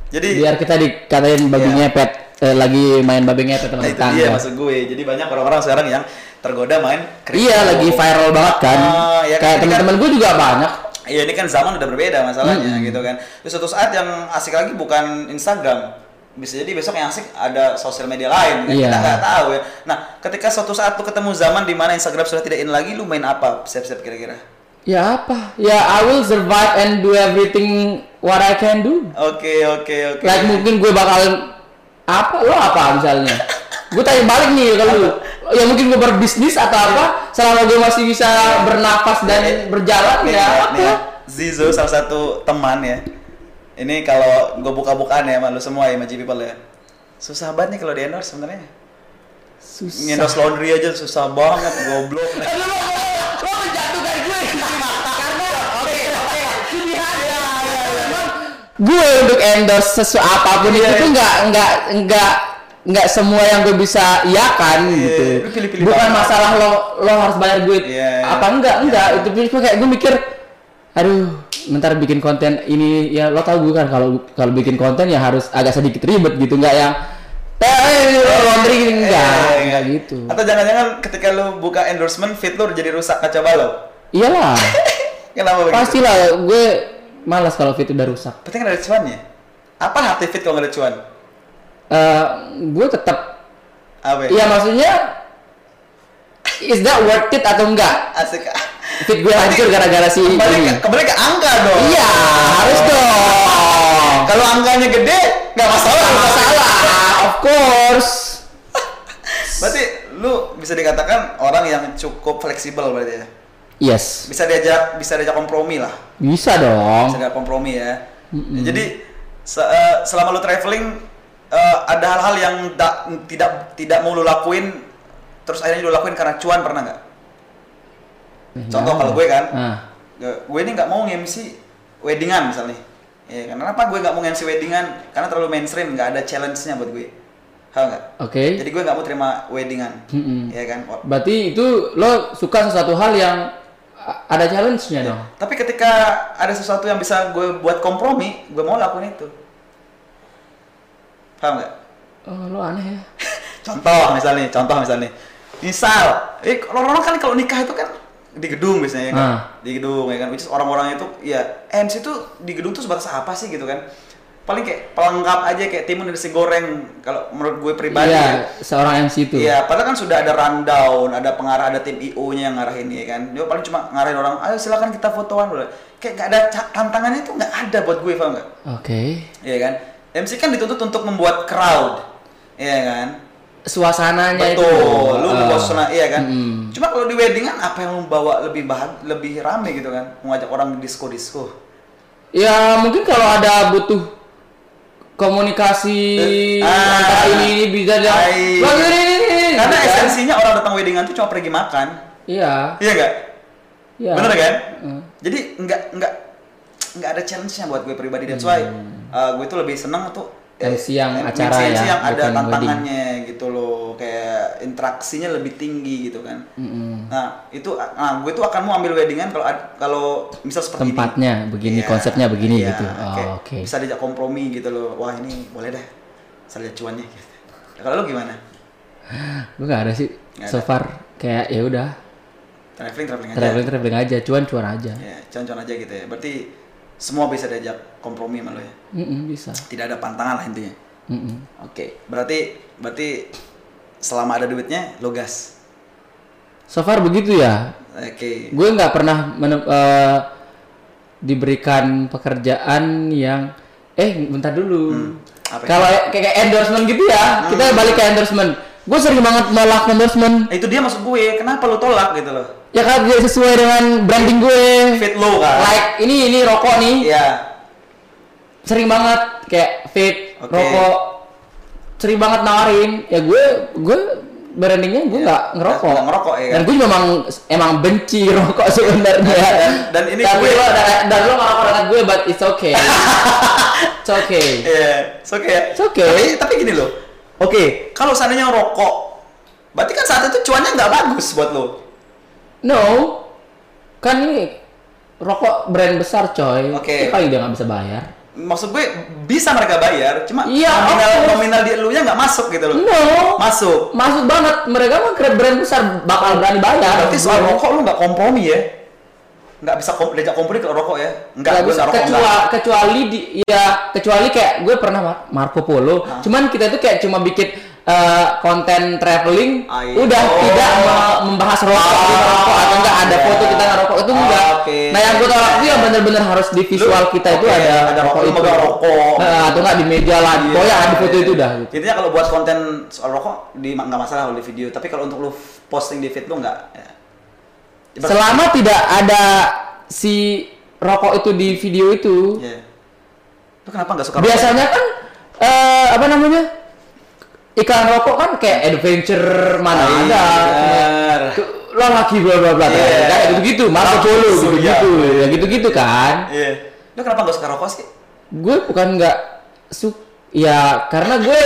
Jadi Biar kita dikatain babi Iya. ngepet eh, lagi main babi ngepet nah teman dia tetangga. maksud gue. Jadi banyak orang-orang sekarang yang tergoda main kripto. Iya lagi viral banget kan. Ah, ya Kayak kan- teman-teman gue juga banyak. Iya ini kan zaman udah berbeda masalahnya Hmm. gitu kan. Terus suatu saat yang asik lagi bukan Instagram. Bisa jadi besok yang asik ada sosial media lain kan Iya. kita nggak tahu ya. Nah ketika suatu saat lu ketemu zaman di mana Instagram sudah tidak in lagi, lu main apa? Siap-siap kira-kira. Ya apa? Ya I will survive and do everything what I can do. Oke oke oke. Like mungkin gue bakal apa lo apa misalnya gue tanya balik nih kalau lu ya mungkin gue berbisnis atau apa selama gue masih bisa bernafas dan berjalan Nih, ya apa. Zizo salah satu teman ya. Ini kalau gue buka-bukaan ya sama lu semua ya sama People ya. Susah banget nih kalau di endorse sebenarnya. susah Ngendorse laundry aja susah banget goblok. Lo, menjatuhkan gue karena oke oke gue untuk endorse sesuatu apa pun Iya, itu iya. nggak nggak nggak nggak semua yang gue bisa iakan Iya, gitu lu pilih-pilih bukan masalah lo lo harus bayar duit Iya, iya. apa enggak enggak itu cuma kayak gue mikir aduh bentar bikin konten ini ya lo tau gue kan kalau kalau bikin konten ya harus agak sedikit ribet gitu nggak yang eh laundry gini enggak Eh, enggak gitu Atau jangan-jangan ketika lu buka endorsement feed lu jadi rusak kaca balok. iyalah Kenapa begitu? pastilah gue malas kalau fit udah rusak kan ada cuannya. Apa hati fit kalau nggak ada cuan? Eh, gue tetap Apa ya? Iya maksudnya is that worth it atau enggak? Asik. Fit gue hancur gara-gara si Kembali ini. ke, kembali ke angka dong. Iya, harus dong. Kalau angkanya gede, nggak masalah. Nggak masalah, of course. Berarti lu bisa dikatakan orang yang cukup fleksibel berarti ya. Yes, Bisa diajak bisa diajak kompromi lah. bisa Bisa dong. diajak kompromi ya. Jadi se- eh, selama lu traveling eh, ada hal-hal yang da- tidak tidak mau lu lakuin terus akhirnya lu lakuin karena cuan pernah nggak? Contoh kalau gue kan, Nah, gue ini nggak mau nge-MC weddingan misalnya. Ya, kan? kenapa gue nggak mau nge-MC weddingan? Karena terlalu mainstream, nggak ada challenge-nya buat gue. Paham nggak? oke. Jadi gue nggak mau terima weddingan. Mm-mm. Ya kan? Berarti itu lo suka sesuatu hal yang ada challenge-nya dong. Tapi ketika ada sesuatu yang bisa gue buat kompromi, gue mau lakuin itu. Paham nggak? Oh, lo aneh ya. Contoh misalnya, contoh misalnya. Misal, eh orang-orang kan kalau nikah itu kan di gedung biasanya ya kan? Ah. Di gedung ya kan. Which is orang-orang itu ya MC itu di gedung tuh sebatas apa sih gitu kan? Paling kayak pelengkap aja kayak timun dan nasi goreng kalau menurut gue pribadi ya. Iya, seorang MC itu. Iya, padahal kan sudah ada rundown, ada pengarah, ada tim IO-nya yang ngarahin ya kan. Dia paling cuma ngarahin orang, ayo silakan kita fotoan udah. Kayak gak ada tantangannya itu nggak ada buat gue, paham nggak? Oke. Iya kan? MC kan dituntut untuk membuat crowd, iya kan? Suasananya itu. Betul, lu Ah. membuat suasana, iya kan? Mm-mm. Cuma kalau di weddingan apa yang lu bawa lebih bahan, lebih rame gitu kan? Mengajak orang disco-disco. Ya mungkin kalau ada butuh komunikasi Eh, ah, ini ini bisa dia. Wah, ini, ini, Karena kan. esensinya orang datang weddingan tuh cuma pergi makan, Iya. iya nggak? Iya. Bener kan? Mm. Jadi nggak nggak nggak ada challenge-nya buat gue pribadi. That's why uh, gue tuh lebih seneng tuh eh, MC yang eh, acara MC ya, yang ada tantangannya gitu loh, kayak interaksinya lebih tinggi gitu kan. Mm-mm. Nah itu, nah gue tuh akan mau ambil weddingan kalau kalau misal seperti ini. Tempatnya begini, Iya, konsepnya begini iya, gitu. Oh, oke. Bisa diajak kompromi gitu loh. Wah ini boleh deh. Saya lihat cuannya. Gitu. Kalau lu gimana? Gue gak ada sih. Nggak So ada. far kayak ya udah Traveling traveling aja. traveling traveling aja, cuan cuan aja. Ya, cuan-cuan aja gitu ya. Berarti semua bisa diajak kompromi sama lo ya. Mm-mm, bisa. Tidak ada pantangan lah intinya. Mm-mm. Oke, berarti berarti selama ada duitnya lo gas. So far begitu ya. Oke. Gue nggak pernah menem- eh, diberikan pekerjaan yang eh bentar dulu. Hmm, apa ya? Kalau kayak kayak endorsement gitu ya, kita balik ke endorsement. Gue sering banget nolak endorsement. Nah, itu dia maksud gue, kenapa lo tolak gitu loh? Ya kan dia sesuai dengan branding gue. Fit lo kan? Like ini ini rokok nih. Iya. Sering banget kayak fit Oke. rokok. Sering banget nawarin. Ya gue gue brandingnya gue Iya. nggak ngerokok. Nggak ngerokok, ya kan? Dan gue juga emang emang benci rokok sebenarnya. Dan- dan ini Tapi gue- lo dan, dan lo ngerokok dengan gue, but it's okay. it's okay. Iya, it's okay. It's okay. Tapi, tapi gini loh. Oke, kalau seandainya rokok, berarti kan saat itu cuannya nggak bagus buat lo. No, kan ini rokok brand besar coy. Oke. Itu kali dia nggak bisa bayar. Maksud gue bisa mereka bayar, cuma Iya, nominal course. nominal di elunya nggak masuk gitu loh. No. Masuk. Masuk banget. Mereka mah brand besar bakal berani bayar. Berarti soal rokok lu nggak kompromi ya? Nggak bisa kom diajak kompromi kalau rokok ya? Nggak, gue bisa, rokok kecuali, kecuali di ya kecuali kayak gue pernah Mar- Marco Polo cuman kita itu kayak cuma bikin eh, konten traveling Ayo. udah Oh. tidak me- membahas rokok Ah, kita rokok atau enggak ada iya. foto kita ngerokok itu Ah, enggak oke. nah yang gue tolak itu yang bener-bener harus di visual Lu- kita itu oke, ada, ada rokok, itu rokok. Nah, atau enggak di meja lah Iya, pokoknya ada foto itu udah gitu. Intinya kalau buat konten soal rokok di nggak masalah kalau di video, tapi kalau untuk lu posting di feed lu nggak. Ya. Selama tidak ada si rokok itu di video itu Iya. Lu kenapa nggak suka rokok? biasanya kan eh apa namanya iklan rokok kan kayak adventure mana Ah, ada. Ke- lo lagi bla bla bla Iya. kayak gitu gitu Marco Polo gitu iya. gitu ya gitu gitu kan Iya. Lu kenapa nggak suka rokok sih? gue bukan nggak su ya karena gue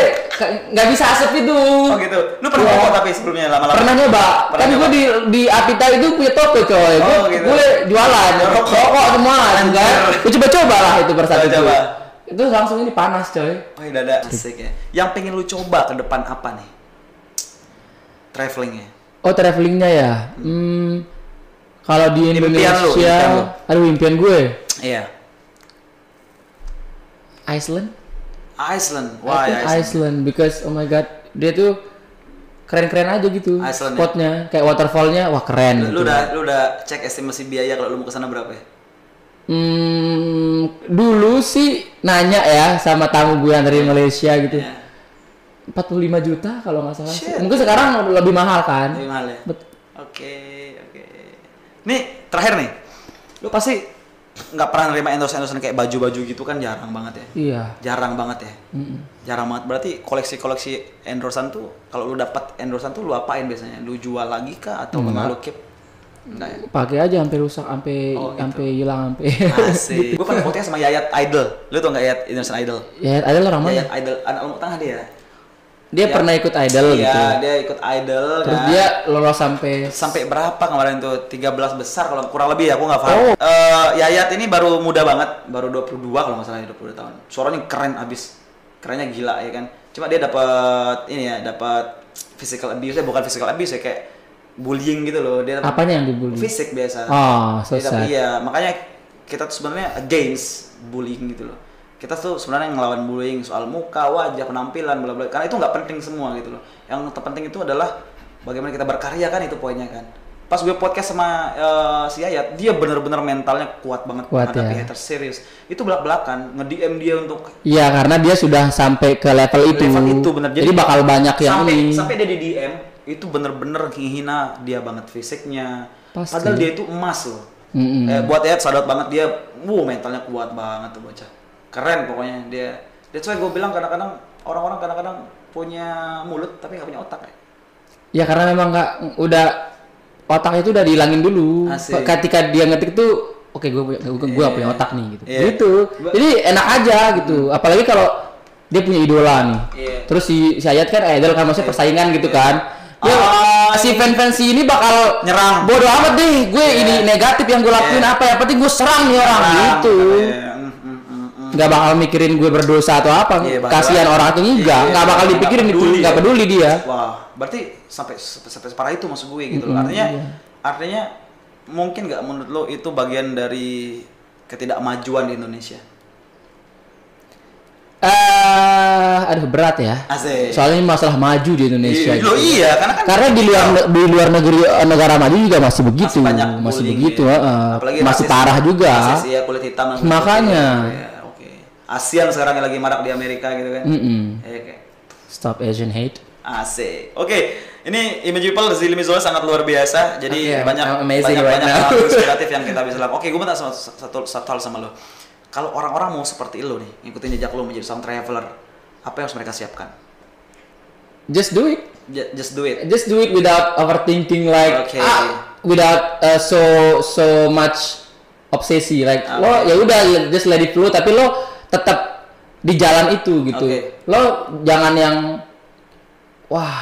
nggak bisa asap itu Oh gitu. Lu pernah Iya. rokok tapi sebelumnya lama-lama? pernah nyoba Pernah kan gue nyoba? di di Apita itu punya toko coy gue, Oh, gitu. gue jualan Rokok. rokok semua kan Anjir. gue coba coba lah itu per saat itu Coba-coba. itu langsung ini panas coy Oh iya dada. Asik ya. Yang pengen lu coba ke depan apa nih? Travelingnya. Oh travelingnya ya. Hmm, kalau di Impian Indonesia, lu, impian lu. aduh impian gue, Iya. Iceland. Iceland. I Wah, think ya Iceland. Iceland. because oh my god, dia tuh keren-keren aja gitu. Iceland ya? Spotnya, kayak waterfallnya, wah keren. Lu, lu gitu. udah lu udah cek estimasi biaya kalau lu mau ke sana berapa ya? Hmm, dulu sih nanya ya sama tamu gue yang dari Malaysia gitu. Iya. 45 juta kalau nggak salah. Shit. Mungkin sekarang lebih mahal kan. Lebih mahal ya? Oke, oke. Nih, terakhir nih. Lu pasti nggak pernah nerima endorse-endorse kayak baju-baju gitu kan jarang banget ya? Iya. Jarang banget ya? Mm-mm. Jarang banget. Berarti koleksi-koleksi endorsean tuh kalau lu dapat endorsean tuh lu apain biasanya? Lu jual lagi kah atau memang lu keep? Enggak ya? Pakai aja sampai rusak, sampai Oh, gitu. sampai hilang, sampai. Asik. Gue pernah fotonya sama Yayat Idol. Lu tau nggak Yayat Indonesian Idol? ya ada orang mana? Yayat Idol, anak umur tengah dia. Dia Ya. pernah ikut idol Iya, gitu. dia ikut Idol. Terus kan. dia lolos sampai sampai berapa kemarin tuh 13 besar kalau kurang lebih ya aku nggak paham. Oh. Eh, Yayat ini baru muda banget, baru 22 kalau nggak salah 22 tahun. Suaranya keren abis, kerennya gila ya kan. Cuma dia dapat ini ya, dapat physical abuse, bukan physical abuse ya kayak bullying gitu loh. Dia dapat apanya yang dibully? fisik biasa. Oh, so sad. iya, makanya kita tuh sebenarnya against bullying gitu loh. Kita tuh sebenarnya ngelawan bullying soal muka, wajah, penampilan, bla bla. Karena itu nggak penting semua gitu loh. Yang terpenting itu adalah bagaimana kita berkarya kan itu poinnya kan. Pas gue podcast sama eh, si Yayat, dia bener-bener mentalnya kuat banget Kuat, menghadapi ya. haters serius. Itu belak-belakan nge-DM dia untuk Iya, karena dia sudah sampai ke level itu. level itu bener. Jadi, bakal banyak yang sampai, ini. Sampai dia di DM itu bener-bener menghina dia banget fisiknya. Pasti. Padahal dia itu emas loh. Mm-mm. Eh, buat Ed sadar banget dia, wuh mentalnya kuat banget tuh bocah. Keren pokoknya dia. That's why gue bilang kadang-kadang orang-orang kadang-kadang punya mulut tapi nggak punya otak ya. Ya karena memang nggak udah otaknya itu udah dihilangin dulu. Asik. Ketika dia ngetik tuh, oke gue punya gue, gue punya otak nih gitu. Iya. Gitu. Jadi enak aja gitu. Apalagi kalau dia punya idola nih. Iya. Terus si, si Ayat kan idol kan maksudnya persaingan gitu kan. Ya, Ah, si fan-fan si ini bakal Nyerang. Bodoh amat deh, gue Iya. ini negatif yang gue lakuin Iya. apa ya, penting gue serang nih orang gitu. Iya, mm, mm, mm. Nggak bakal mikirin gue berdosa atau apa Iya, bahkan- kasihan orang itu enggak Iya, nggak bakal dipikirin itu peduli nggak ya. peduli dia Wah, berarti sampai sampai, separah itu maksud gue gitu loh. Artinya iya. artinya mungkin nggak menurut lo itu bagian dari ketidakmajuan di Indonesia? Eh, aduh berat ya. Asik. Soalnya ini masalah maju di Indonesia. Iya, loh, gitu. iya, karena kan karena di luar di luar negeri eh, negara maju juga masih begitu, masih masih begitu, ya. Apalagi masih rasis- parah juga. rasis, iya, kulit hitam dan kulit Makanya. putih. Ya. ASEAN sekarang yang lagi marak di Amerika gitu kan. Mm-mm. Iya, oke. Stop Asian hate. Asik. Oke, ini Image People Zilli Mizola sangat luar biasa. Jadi Oke, banyak banyak, right banyak hal inspiratif yang kita bisa lakukan. Oke, gue minta satu, satu, satu hal sama lo. Kalau orang-orang mau seperti lo nih, ngikutin jejak lo menjadi sound traveler, apa yang harus mereka siapkan? Just do it. Just do it. Just do it without overthinking like Oke. ah, without uh, so so much obsesi like Oke. lo ya udah just let it flow tapi lo tetap di jalan itu gitu. Oke. Lo jangan yang wah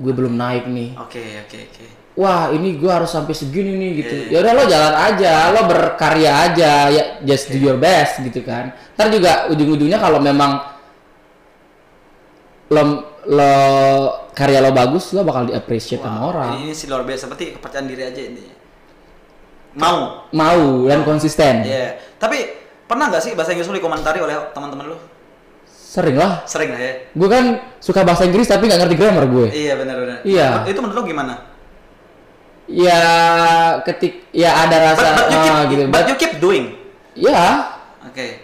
gue belum naik nih. Oke, oke, oke. Wah ini gue harus sampai segini nih gitu. Iya. Ya udah lo jalan aja, lo berkarya aja ya just do your best gitu kan. Ntar juga ujung-ujungnya kalau memang lo lo karya lo bagus lo bakal di appreciate sama orang. Ini, ini sih luar biasa. Berarti kepercayaan diri aja intinya. Mau. Mau dan konsisten. Iya. Tapi pernah nggak sih bahasa Inggris lo dikomentari oleh teman-teman lo? Sering lah. Sering lah ya. Gue kan suka bahasa Inggris tapi nggak ngerti grammar gue. Iya benar-benar. Iya. Itu menurut lo gimana? Ya ketik ya ada rasa But, but you keep, ah, gitu. but But, you keep doing. ya Oke.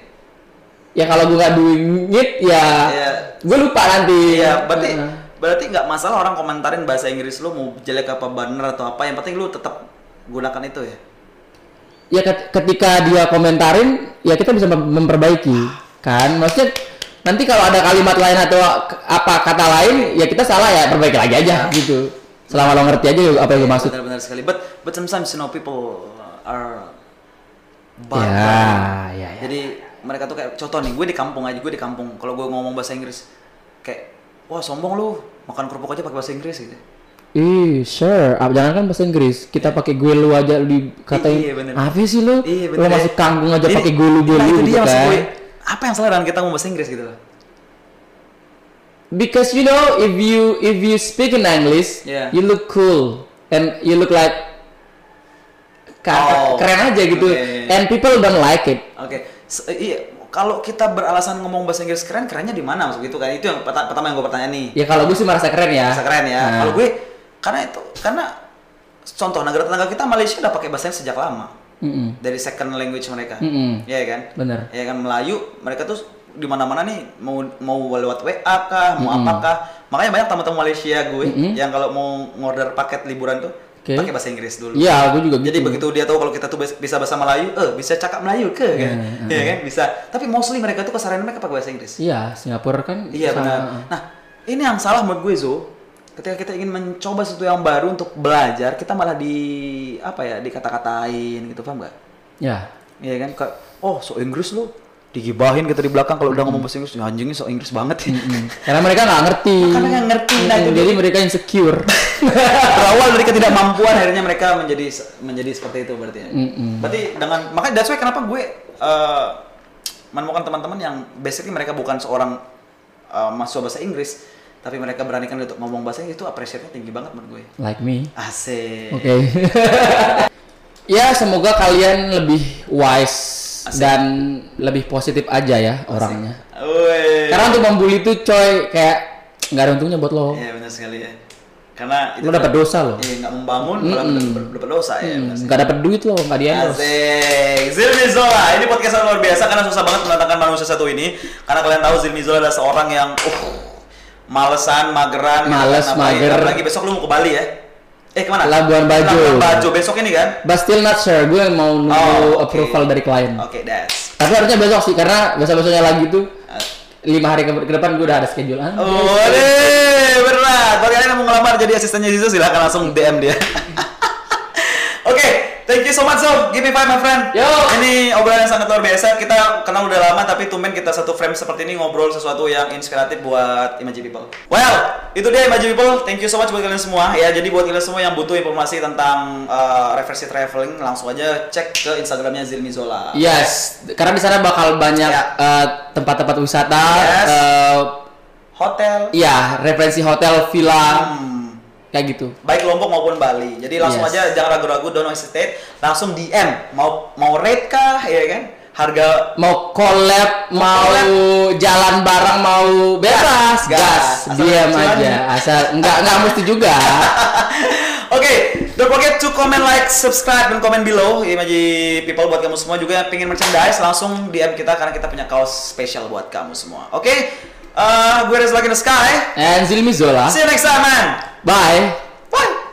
ya kalau gue nggak doing it ya Iya. gue lupa nanti. Iya, berarti Heeh. berarti nggak masalah orang komentarin bahasa Inggris lu mau jelek apa bener atau apa, yang penting lu tetap gunakan itu ya. Ya ket- ketika dia komentarin ya kita bisa mem- memperbaiki kan maksudnya nanti kalau ada kalimat lain atau apa kata lain ya kita salah ya perbaiki lagi aja gitu selama lo ngerti aja apa yang gue maksud Benar-benar sekali. But but sometimes you know people are ya bad. ya, ya. Jadi mereka tuh kayak contoh nih, gue di kampung aja, gue di kampung. Kalau gue ngomong bahasa Inggris kayak wah sombong lu, makan kerupuk aja pakai bahasa Inggris gitu. Ih, sure. Ah, jangan kan bahasa Inggris. Kita pakai gue lu aja dikatain. Iya, bener. Apa sih lu? Iya bener. masih kangkung aja pakai gue lu gue nah, lu itu gitu dia maksud kan. gue. Apa yang salah dengan kita ngomong bahasa Inggris gitu loh? Because you know, if you if you speak in English, Yeah. you look cool and you look like Oh, keren aja gitu. oke. And people don't like it. Oke, Se- iya. Kalau kita beralasan ngomong bahasa Inggris keren, kerennya di mana maksud gitu kan? Itu yang pertama yang gue bertanya nih. Ya kalau gue sih merasa keren ya. Bahasa keren ya. Nah. Kalau gue karena itu karena contoh negara tetangga kita Malaysia udah pakai bahasa Inggris sejak lama Mm-mm. dari second language mereka. Mm-mm. Iya kan? Bener. Ya kan Melayu mereka tuh di mana-mana nih mau mau lewat WA kah, mau Mm-mm. apakah. Makanya banyak teman-teman Malaysia gue Mm-mm. yang kalau mau ngorder paket liburan tuh Oke. pakai bahasa Inggris dulu. Iya, gue juga Jadi gitu. begitu dia tahu kalau kita tuh bis- bisa bahasa Melayu, eh bisa cakap Melayu ke kan? Iya, Iya kan? Bisa. Tapi mostly mereka tuh keseharian mereka pakai bahasa Inggris. Iya, Singapura kan. Iya benar. Nah, ini yang salah menurut gue Zo. Ketika kita ingin mencoba sesuatu yang baru untuk belajar, kita malah di apa ya, dikata-katain gitu, paham nggak? Ya. Iya kan? Kayak, oh so Inggris lu digibahin kita di belakang kalau udah ngomong bahasa Inggris, "Ya, anjingnya so Inggris banget. Karena mereka nggak ngerti. Karena nggak ngerti, nah, itu jadi mereka insecure. Berawal dari ketidakmampuan akhirnya mereka menjadi menjadi seperti itu berarti ya. Berarti dengan makanya that's why kenapa gue eh, menemukan teman-teman yang basically mereka bukan seorang eh, mahasiswa bahasa Inggris, tapi mereka beranikan untuk ngomong bahasa itu appreciate-nya tinggi banget menurut gue. like me. Asik. Oke. ya, semoga kalian lebih wise Asik. dan lebih positif aja ya orangnya. Woi. Karena untuk membuli itu coy kayak nggak ada untungnya buat lo. Iya benar sekali ya. Karena Lo dapat dosa lo. Iya nggak membangun, malah Mm-mm. dapat dosa ya. Sekali. nggak dapat duit lo, nggak di endorse. Asik. Zilmi Zola, ini podcast yang luar biasa karena susah banget mendatangkan manusia satu ini. Karena kalian tahu Zilmi Zola adalah seorang yang uh, malesan, mageran, gitu Males, ngapain. mager. Apalagi besok lu mau ke Bali ya? Eh ke mana? Labuan Bajo. Labuan Bajo besok ini kan? But still not sure, gue mau nunggu Oh, oke. approval dari klien. Oke, that's. Tapi harusnya besok sih, karena besok-besoknya lagi tuh lima hari ke, ke depan gue udah ada schedule. Ah, Oh, deh, berat. Bagi kalian yang mau ngelamar jadi asistennya Zizo silahkan langsung DM dia. Oke, thank you so much Zob. Give me five my friend. Yo. Ini obrolan yang sangat luar biasa. Kita kenal udah lama tapi tumben kita satu frame seperti ini ngobrol sesuatu yang inspiratif buat Imagine People. Well, itu dia Imagine People. Thank you so much buat kalian semua. Ya, jadi buat kalian semua yang butuh informasi tentang uh, reversi traveling langsung aja cek ke Instagramnya Zilmi Zola. Yes, karena di sana bakal banyak Ya. eh, tempat-tempat wisata, Yes. eh, Hotel. iya referensi hotel, villa, Hmm. Kayak gitu. baik Lombok maupun Bali. Jadi langsung Yes. aja jangan ragu-ragu, don't hesitate, langsung DM mau mau rate kah, ya kan? harga mau collab, mau collab. jalan bareng, mau bebas, Gas, gas, gas. Diam aja. Asal nggak nggak mesti juga. Oke, don't forget to comment, like, subscribe, dan comment below. Imaji people buat kamu semua juga yang pengen merchandise langsung DM kita karena kita punya kaos spesial buat kamu semua. Oke, Uh, gue Rizal in eh? And Zilmi Zola. See you next time, man. Bye. Bye.